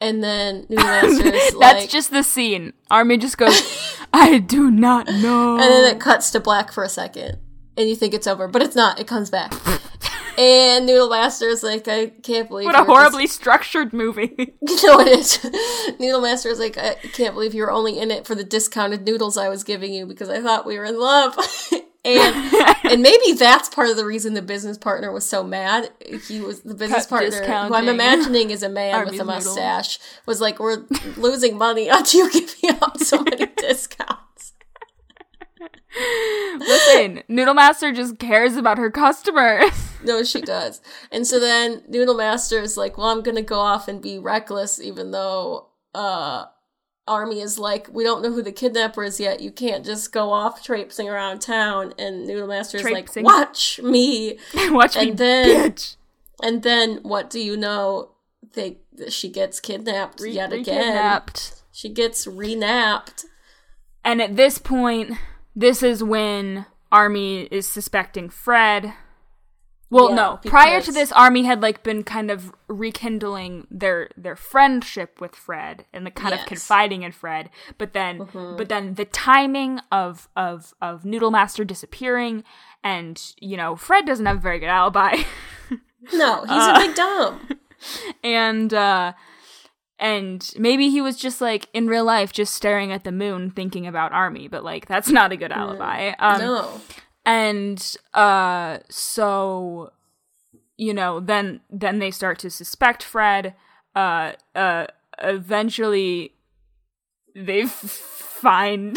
And then New That's like That's just the scene. Army just goes, "I do not know." and then it cuts to black for a second. And you think it's over, but it's not. It comes back. and Noodle Master is like, I can't believe what a you're just- horribly structured movie. You know it is. Noodle Master is like, I can't believe you were only in it for the discounted noodles I was giving you because I thought we were in love. And and maybe that's part of the reason the business partner was so mad. He was the business Cut partner, who I'm imagining is a man Arby's with a noodles. mustache, was like, "We're losing money on you giving out so many discounts." Listen, Noodle Master just cares about her customers. No, she does. And so then Noodle Master is like, well, I'm going to go off and be reckless, even though uh, Army is like, we don't know who the kidnapper is yet. You can't just go off traipsing around town. And Noodle Master is like, watch me. Watch me, And then- bitch. And then, what do you know? They she gets kidnapped Re- yet again. re-kidnapped. She gets renapped. And at this point, this is when Army is suspecting Fred. Well, Yeah, no. Prior to this, Army had like been kind of rekindling their their friendship with Fred and the kind of confiding in Fred. But then, Mhm. but then the timing of of of Noodle Master disappearing, and you know, Fred doesn't have a very good alibi. No, he's Uh, a big dumb. and uh and maybe he was just like in real life just staring at the moon thinking about army but like that's not a good alibi um no. And uh so you know then then they start to suspect fred uh uh eventually they f- find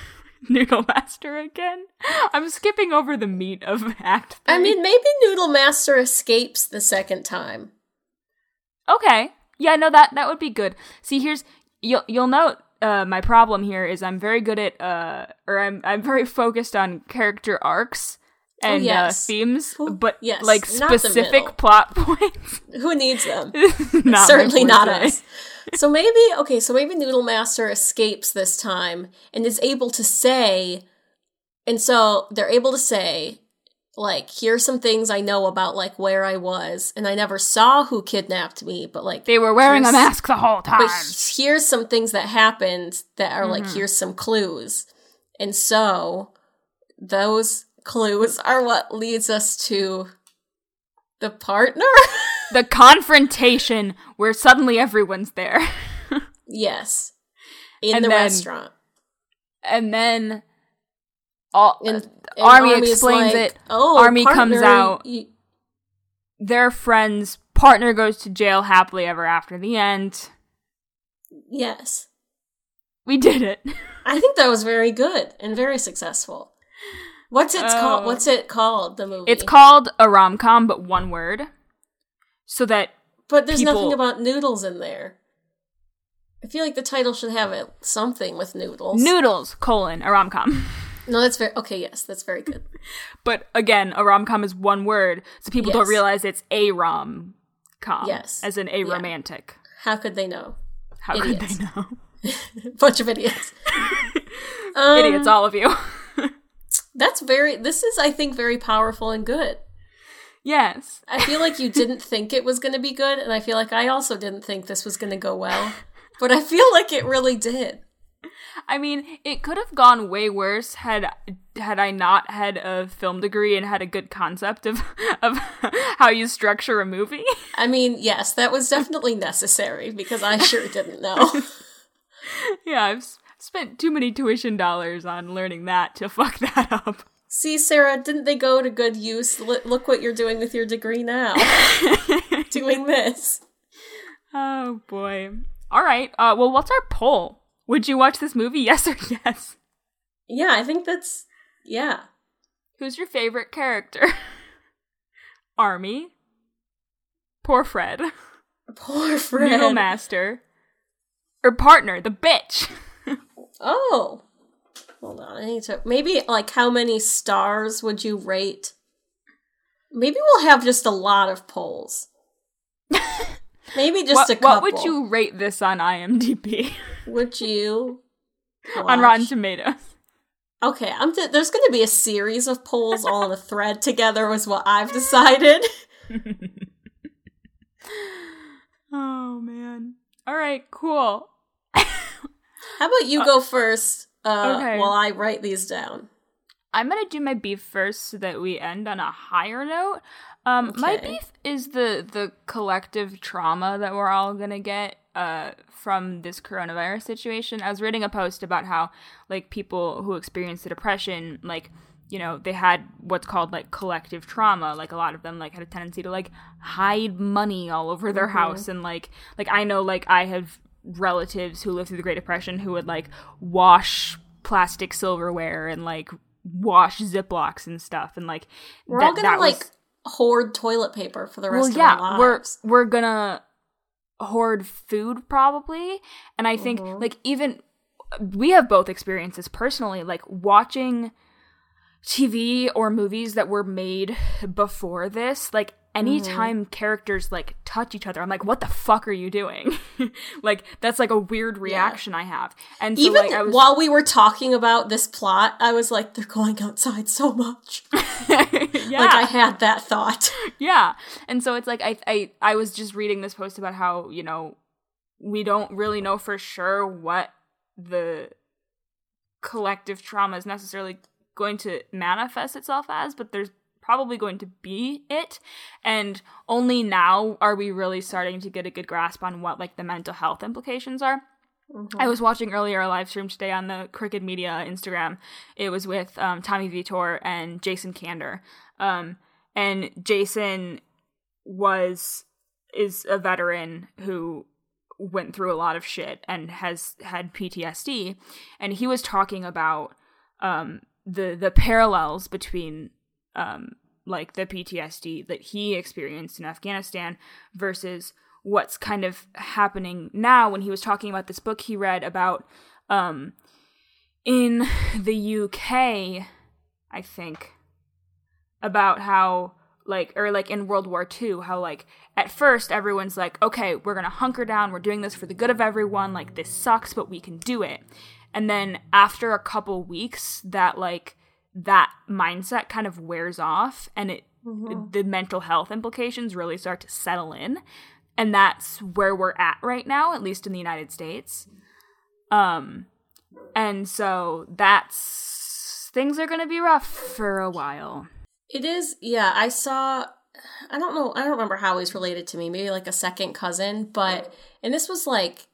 noodle master again i'm skipping over the meat of act I mean, maybe Noodle Master escapes the second time. Okay. Yeah, no, that that would be good. See, here's you'll you'll note uh, my problem here is I'm very good at uh or I'm I'm very focused on character arcs and Oh, yes. uh, themes, but yes, like specific plot points. Who needs them? not Certainly not us. So maybe okay, so maybe Noodle Master escapes this time and is able to say and so they're able to say like here's some things I know about like where I was and I never saw who kidnapped me, but like They were wearing a mask the whole time. But here's some things that happened that are like Mhm. here's some clues. And so those clues are what leads us to the partner? the confrontation where suddenly everyone's there. yes. In And the then- restaurant. and then all And, uh, and Army Army's explains like, it. Oh, Army comes out. their friend's partner goes to jail happily ever after the end. Yes. We did it. I think that was very good and very successful. What's it Oh. Uh, called? What's it called? The movie. It's called a rom com, but one word. So that But there's nothing about noodles in there. I feel like the title should have it something with noodles. noodles colon a rom com. no, that's very okay. Yes, that's very good. But again, a rom com is one word, so people don't realize it's a rom com. Yes. As in a Yeah. romantic. How could they know? How Idiots. could they know? Bunch of idiots. Um, Idiots, all of you. That's very. This is, I think, very powerful and good. yes. I feel like you didn't think it was going to be good, and I feel like I also didn't think this was going to go well. But I feel like it really did. I mean, it could have gone way worse had had I not had a film degree and had a good concept of of how you structure a movie. I mean, yes, that was definitely necessary because I sure didn't know. yeah, I've spent too many tuition dollars on learning that to fuck that up. See, Sarah, didn't they go to good use? L- look what you're doing with your degree now. doing this. Oh boy. All right. Uh, well, what's our poll? Would you watch this movie? Yes or yes? Yeah, I think that's. Yeah. Who's your favorite character? Army. Poor Fred. Poor Fred. Noodle Master. Or partner, the bitch. Oh. Hold on, I need to. Maybe, like, how many stars would you rate? Maybe we'll have just a lot of polls. Maybe just what, a couple. what would you rate this on IMDb? Would you? on Rotten? Tomatoes? Okay, I'm. Th- there's going to be a series of polls all in a thread together. Was what I've decided. Oh man. All right, cool. How about you go first? Uh, okay. While I write these down. I'm gonna do my beef first so that we end on a higher note. Um, my beef is the the collective trauma that we're all gonna get uh from this coronavirus situation. I was reading a post about how like people who experience the depression, like you know, they had what's called like collective trauma. Like a lot of them like had a tendency to like hide money all over their house and like like I know like I have relatives who lived through the Great Depression who would like wash plastic silverware and like wash ziplocs and stuff and like We're that- all gonna that was- like hoard toilet paper for the rest well rest yeah of our we're we're gonna hoard food probably and i think Mhm. like even we have both experiences personally like watching tv or movies that were made before this like anytime mm-hmm. characters like touch each other i'm like what the fuck are you doing? Like that's like a weird reaction i have. And so Even like i was while we were talking about this plot, I was like, they're going outside so much. yeah. Like I had that thought. yeah. And so it's like I, I i was just reading this post about how you know we don't really know for sure what the collective trauma is necessarily going to manifest itself as but there's probably going to be it and only now are we really starting to get a good grasp on what like the mental health implications are I was watching earlier a live stream today on the Crooked Media Instagram. It was with um, Tommy Vitor and Jason Kander. Um, and Jason was is a veteran who went through a lot of shit and has had PTSD. And he was talking about um, the the parallels between um, like the PTSD that he experienced in Afghanistan versus what's kind of happening now. When he was talking about this book he read about um in the UK I think about how like or like in World War II how like at first everyone's like okay we're going to hunker down. We're doing this for the good of everyone. Like this sucks but we can do it. And then after a couple weeks that like that mindset kind of wears off and it the mental health implications really start to settle in and that's where we're at right now at least in the united states um and so that's things are gonna be rough for a while It is, yeah. I saw. I don't know. I don't remember how he's related to me. Maybe like a second cousin, but and this was like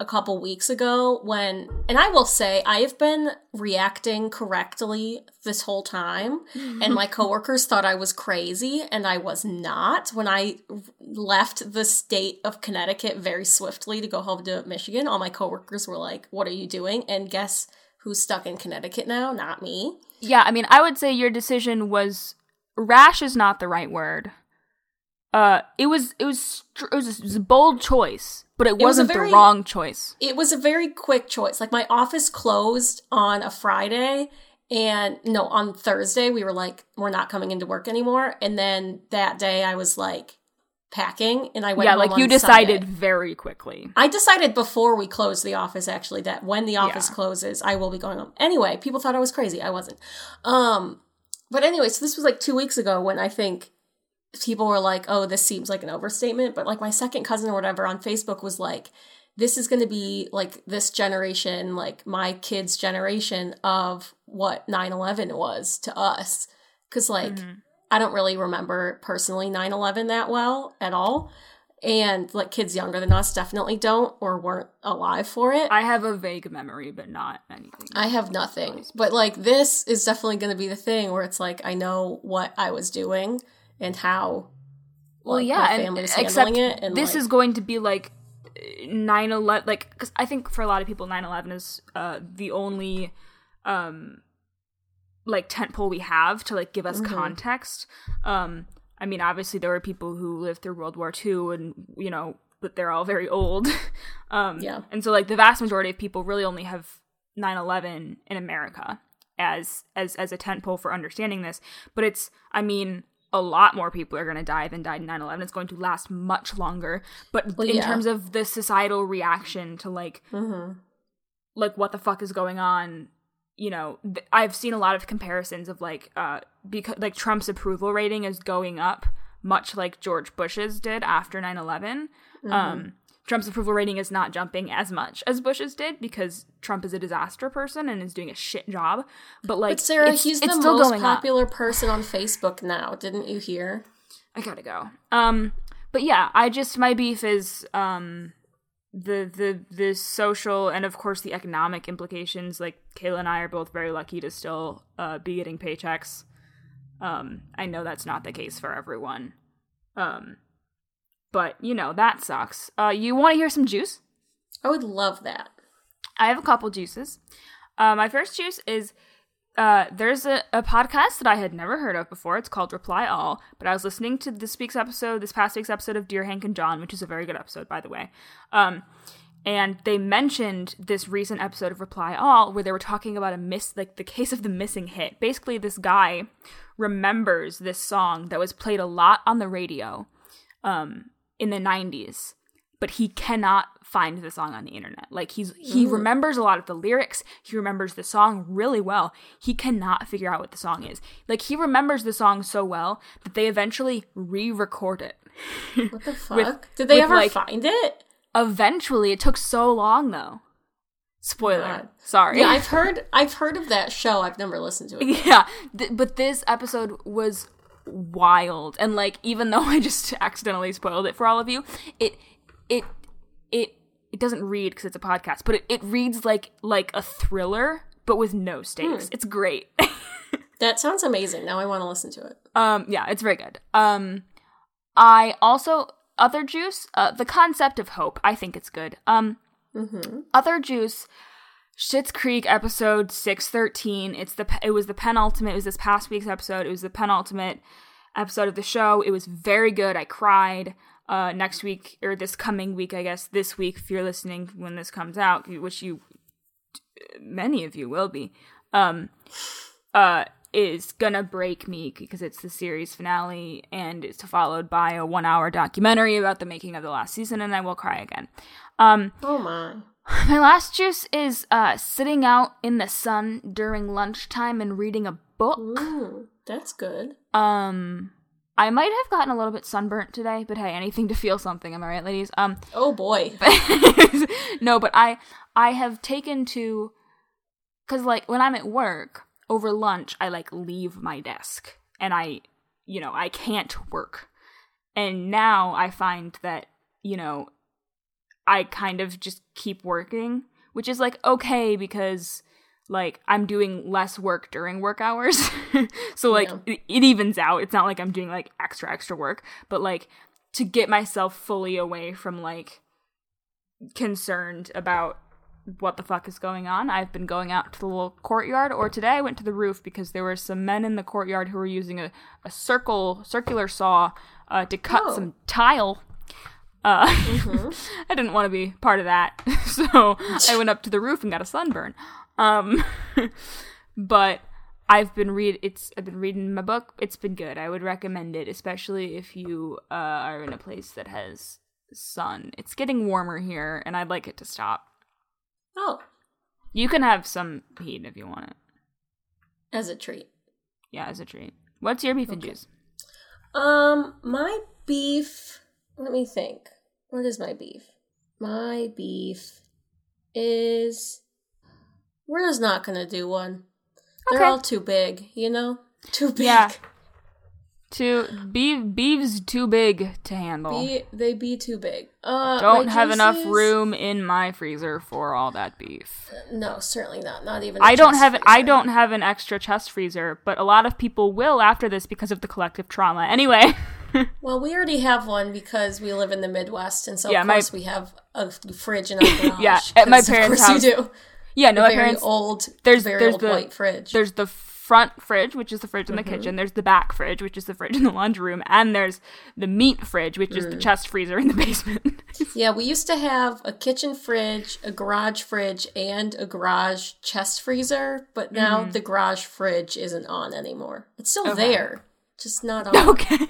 a couple weeks ago when and I will say I have been reacting correctly this whole time. And my coworkers thought I was crazy and I was not. When I left the state of Connecticut very swiftly to go home to Michigan all my coworkers were like what are you doing? And guess who's stuck in Connecticut now? Not me. Yeah, I mean, I would say your decision was rash is not the right word. Uh, it was it was it was, it was a bold choice, but it, was a wasn't very- the wrong choice. it was a very quick choice. Like my office closed on a Friday and no, on Thursday we were like we're not coming into work anymore and then that day I was like packing and I went Yeah, like you decided Sunday. very quickly. I decided before we closed the office actually that when the office Yeah. closes I will be going home. Anyway, people thought I was crazy. I wasn't. Um but anyway, so this was like 2 weeks ago when I think people were like, "Oh, this seems like an overstatement," but like my second cousin or whatever on Facebook was like, "This is going to be like this generation, like my kids' generation of what 9/11 was to us." Cuz like Mhm. I don't really remember personally 9/11 that well at all. And like kids younger than us definitely don't or weren't alive for it. I have a vague memory, but not anything. I have nothing. But like this is definitely going to be the thing where it's like I know what I was doing and how well, like, yeah, and except it and this like, is going to be like 9-11 like because i think for a lot of people 9-11 is uh the only um like tentpole we have to like give us Mhm. context um i mean obviously there were people who lived through world war ii and you know but they're all very old um Yeah. and so like the vast majority of people really only have 9-11 in america as as as a tentpole for understanding this but it's i mean a lot more people are going to die than died in 9-11 it's going to last much longer but Well, in yeah. terms of the societal reaction to like Mhm. like what the fuck is going on you know th- i've seen a lot of comparisons of like uh because like trump's approval rating is going up much like george bush's did after 9-11 Mm-hmm. um trump's approval rating is not jumping as much as bush's did because trump is a disaster person and is doing a shit job but like But Sarah, it's- he's it's the still most going up. popular person on Facebook now. Didn't you hear? I gotta go. Um, but yeah, I just my beef is um the the the social and of course the economic implications. Like Kayla and I are both very lucky to still uh, be getting paychecks. Um, I know that's not the case for everyone. Um, but you know that sucks. Uh, you want to hear some juice? I would love that. I have a couple juices. Uh, my first juice is uh, there's a, a podcast that I had never heard of before. It's called Reply All, but I was listening to this week's episode, this past week's episode of Dear Hank and John, which is a very good episode, by the way. Um, and they mentioned this recent episode of Reply All where they were talking about a miss, like the case of the missing hit. Basically, this guy remembers this song that was played a lot on the radio um, in the 90s but he cannot find the song on the internet. Like he's he Ooh. remembers a lot of the lyrics, he remembers the song really well. He cannot figure out what the song is. Like he remembers the song so well that they eventually re-record it. What the fuck? With- Did they with, ever like- find it? Eventually, it took so long though. Spoiler. God. Sorry. Yeah, I've heard. I've heard of that show. I've never listened to it. yeah, th- but this episode was wild, and like even though I just accidentally spoiled it for all of you, it it it it doesn't read because it's a podcast, but it, it reads like like a thriller, but with no stakes. Hmm. It's great. That sounds amazing. Now I want to listen to it. um, yeah, it's very good. Um, I also other juice. Uh, the concept of hope. I think it's good. Um, Mm-hmm. other juice Schitt's Creek episode 613 it's the it was the penultimate. It was this past week's episode. It was the penultimate episode of the show. It was very good. I cried uh next week or this coming week I guess this week if you're listening when this comes out which you many of you will be um uh is gonna break me because it's the series finale and it's followed by a one hour documentary about the making of the last season and I will cry again. Um Oh my. my last juice is uh, sitting out in the sun during lunchtime and reading a book. Ooh, that's good. Um, I might have gotten a little bit sunburnt today, but hey, anything to feel something. Am I right, ladies? Um, Oh boy. no, but I I have taken to because like when I'm at work over lunch, I like leave my desk and I you know I can't work, and now I find that you know I kind of just keep working, which is like okay because like I'm doing less work during work hours. so like Yeah. it, it evens out. It's not like I'm doing like extra extra work, but like to get myself fully away from like concerned about what the fuck is going on. I've been going out to the little courtyard, or today I went to the roof because there were some men in the courtyard who were using a, a circle circular saw uh, to cut Oh. some tile. Uh, I didn't want to be part of that, so I went up to the roof and got a sunburn. Um, but I've been read it's I've been reading my book. It's been good. I would recommend it, especially if you uh, are in a place that has sun. It's getting warmer here, and I'd like it to stop. Oh, You can have some heat if you want it. as a treat. Yeah, as a treat. What's your beef and juice? Um, my beef. Let me think. What is my beef? My beef is. We're just not gonna do one. They're Okay. all too big, you know. Too big. Yeah. Too beef beef's too big to handle. Be, they be too big. Uh, Don't have enough room in my freezer for all that beef. No, certainly not. Not even. I I don't have I don't have an extra chest freezer, but a lot of people will after this because of the collective trauma. Anyway, Well, we already have one because we live in the Midwest, and so Yeah, of my- course we have a fridge in our garage. Yeah, at my parents' course house, you do. yeah, no, my parents old, there's- very there's old the- white fridge. there's the front fridge, which is the fridge in Mm-hmm. the kitchen. There's the back fridge, which is the fridge in the laundry room, and there's the meat fridge, which is Mm. the chest freezer in the basement. Yeah, we used to have a kitchen fridge, a garage fridge, and a garage chest freezer, but now the garage fridge isn't on anymore. It's still Mm-hmm. Okay. there, just not on. okay.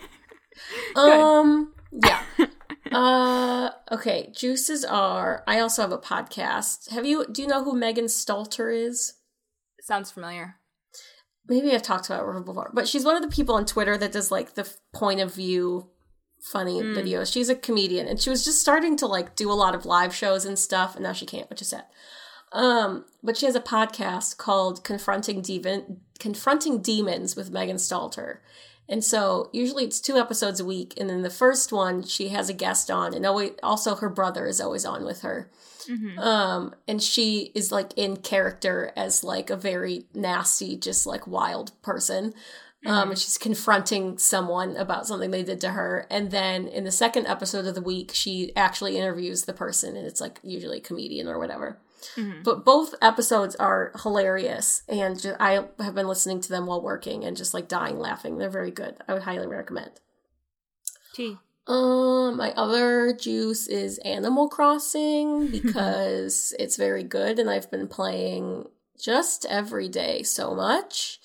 Um, yeah. uh, okay. Juices are. I also have a podcast. Have you? Do you know who Megan Stalter is? Sounds familiar. Maybe I've talked about her before, but she's one of the people on Twitter that does like the point of view funny videos. She's a comedian and she was just starting to like do a lot of live shows and stuff and now she can't, which is sad. Um, but she has a podcast called Confronting Demon Confronting Demons with Megan Stalter. And so usually it's two episodes a week and then the first one she has a guest on and always also her brother is always on with her. Um, and she is like in character as like a very nasty, just like wild person. Um, and she's confronting someone about something they did to her. And then in the second episode of the week, she actually interviews the person, and it's like usually a comedian or whatever. But both episodes are hilarious, and ju- I have been listening to them while working and just like dying laughing. They're very good. I would highly recommend. Tea. Um, my other juice is Animal Crossing because it's very good and I've been playing just every day so much.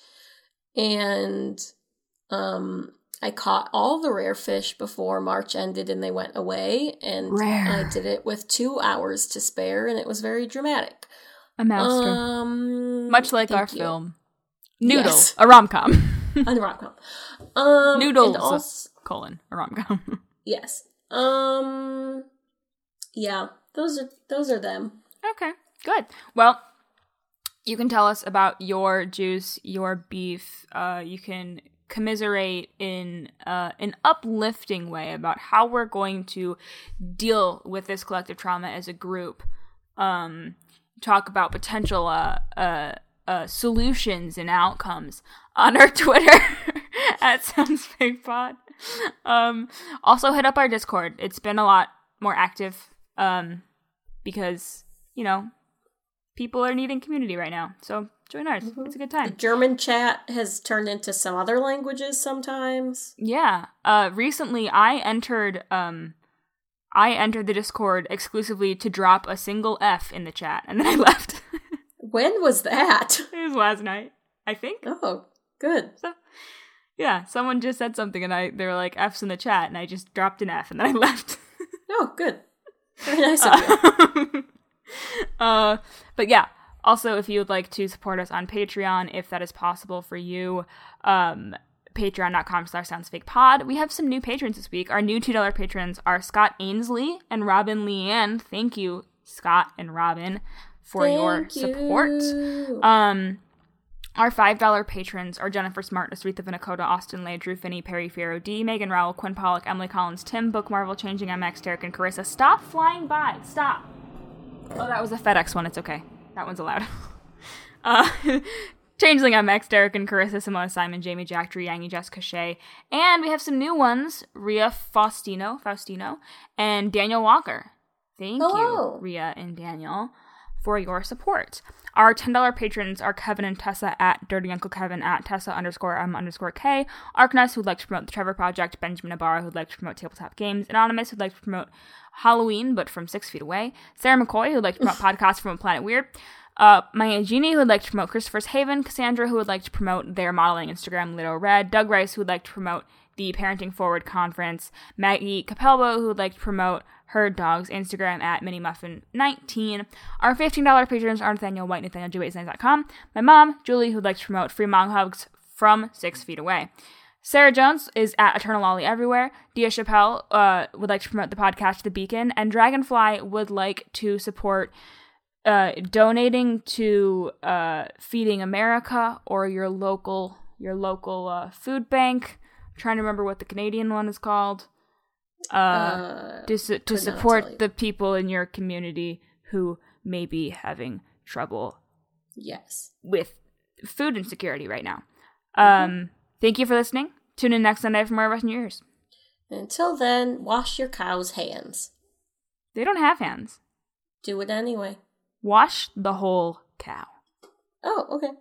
And um I caught all the rare fish before March ended and they went away and Rare. I did it with 2 hours to spare and it was very dramatic. A master. Um Much like our you. film. Noodle. Yes. A rom com. on the rom-com. Um Noodles. also, Colon. A rom com. Yes. Um yeah, those are those are them. Okay, good. Well, you can tell us about your juice, your beef. Uh, you can commiserate in uh, an uplifting way about how we're going to deal with this collective trauma as a group. Um, talk about potential uh, uh, uh, solutions and outcomes on our Twitter at Sounds Fake Pod. Um, also, hit up our Discord. It's been a lot more active um, because you know people are needing community right now. So join ours. It's a good time. German chat has turned into some other languages sometimes. Yeah. Uh, recently, I entered um, I entered the Discord exclusively to drop a single F in the chat, and then I left. When was that? it was last night, I think. Oh, good. So, yeah, someone just said something, and I they were like F's in the chat, and I just dropped an F, and then I left. Oh, good. Very nice of you. uh, but yeah. Also, if you would like to support us on Patreon, if that is possible for you, um, patreon.com slash soundsfakepod. We have some new patrons this week. Our new $2 patrons are Scott Ainsley and Robin Leanne. Thank you, Scott and Robin, for your Thank support. you. Um, Our $5 patrons are Jennifer Smart, Aretha Vinakota, Austin Lay, Drew Finney, Perry Fierro D, Megan Rowell, Quinn Pollock, Emily Collins, Tim, Book Marvel, Changeling MX, Derek, and Carissa. Stop flying by. Stop. Oh, that was a FedEx one. It's okay. That one's allowed. uh, Changeling MX, Derek and Carissa, Simona Simon, Jamie Jack, Drew Yangi, Jessica Shea. And we have some new ones Ria Faustino, Faustino, and Daniel Walker. Thank Hello. you, Ria and Daniel, for your support. Our $10 patrons are Kevin and Tessa at Dirty Uncle Kevin at Tessa underscore M underscore K, Arkness, who'd like to promote the Trevor Project, Benjamin Ibarra, who'd like to promote Tabletop Games, Anonymous, who'd like to promote Halloween, but from six feet away, Sarah McCoy, who'd like to promote podcasts from a Planet Weird, uh, Maya Genie, who would like to promote Christopher's Haven, Cassandra, who would like to promote their modeling Instagram, Little Red, Doug Rice, who would like to promote the Parenting Forward Conference, Maggie Capelbo, who would like to promote her dog's Instagram at MinnieMuffin19. Our $15 patrons are Nathaniel White, NathanielJewAce9.com, my mom, Julie, who would like to promote free mom hugs from six feet away. Sarah Jones is at Eternal Lolly everywhere. Dia Chappelle uh, would like to promote the podcast The Beacon, and Dragonfly would like to support uh, donating to uh, Feeding America or your local your local uh, food bank. I'm trying to remember what the Canadian one is called. Uh, Uh, to su- to could not tell support the people in your community who may be having trouble yes. with food insecurity right now. Mm-hmm. Um, thank you for listening. Tune in next Sunday for more of us in your ears. Until then, wash your cow's hands. They don't have hands. Do it anyway. Wash the whole cow. Oh, okay.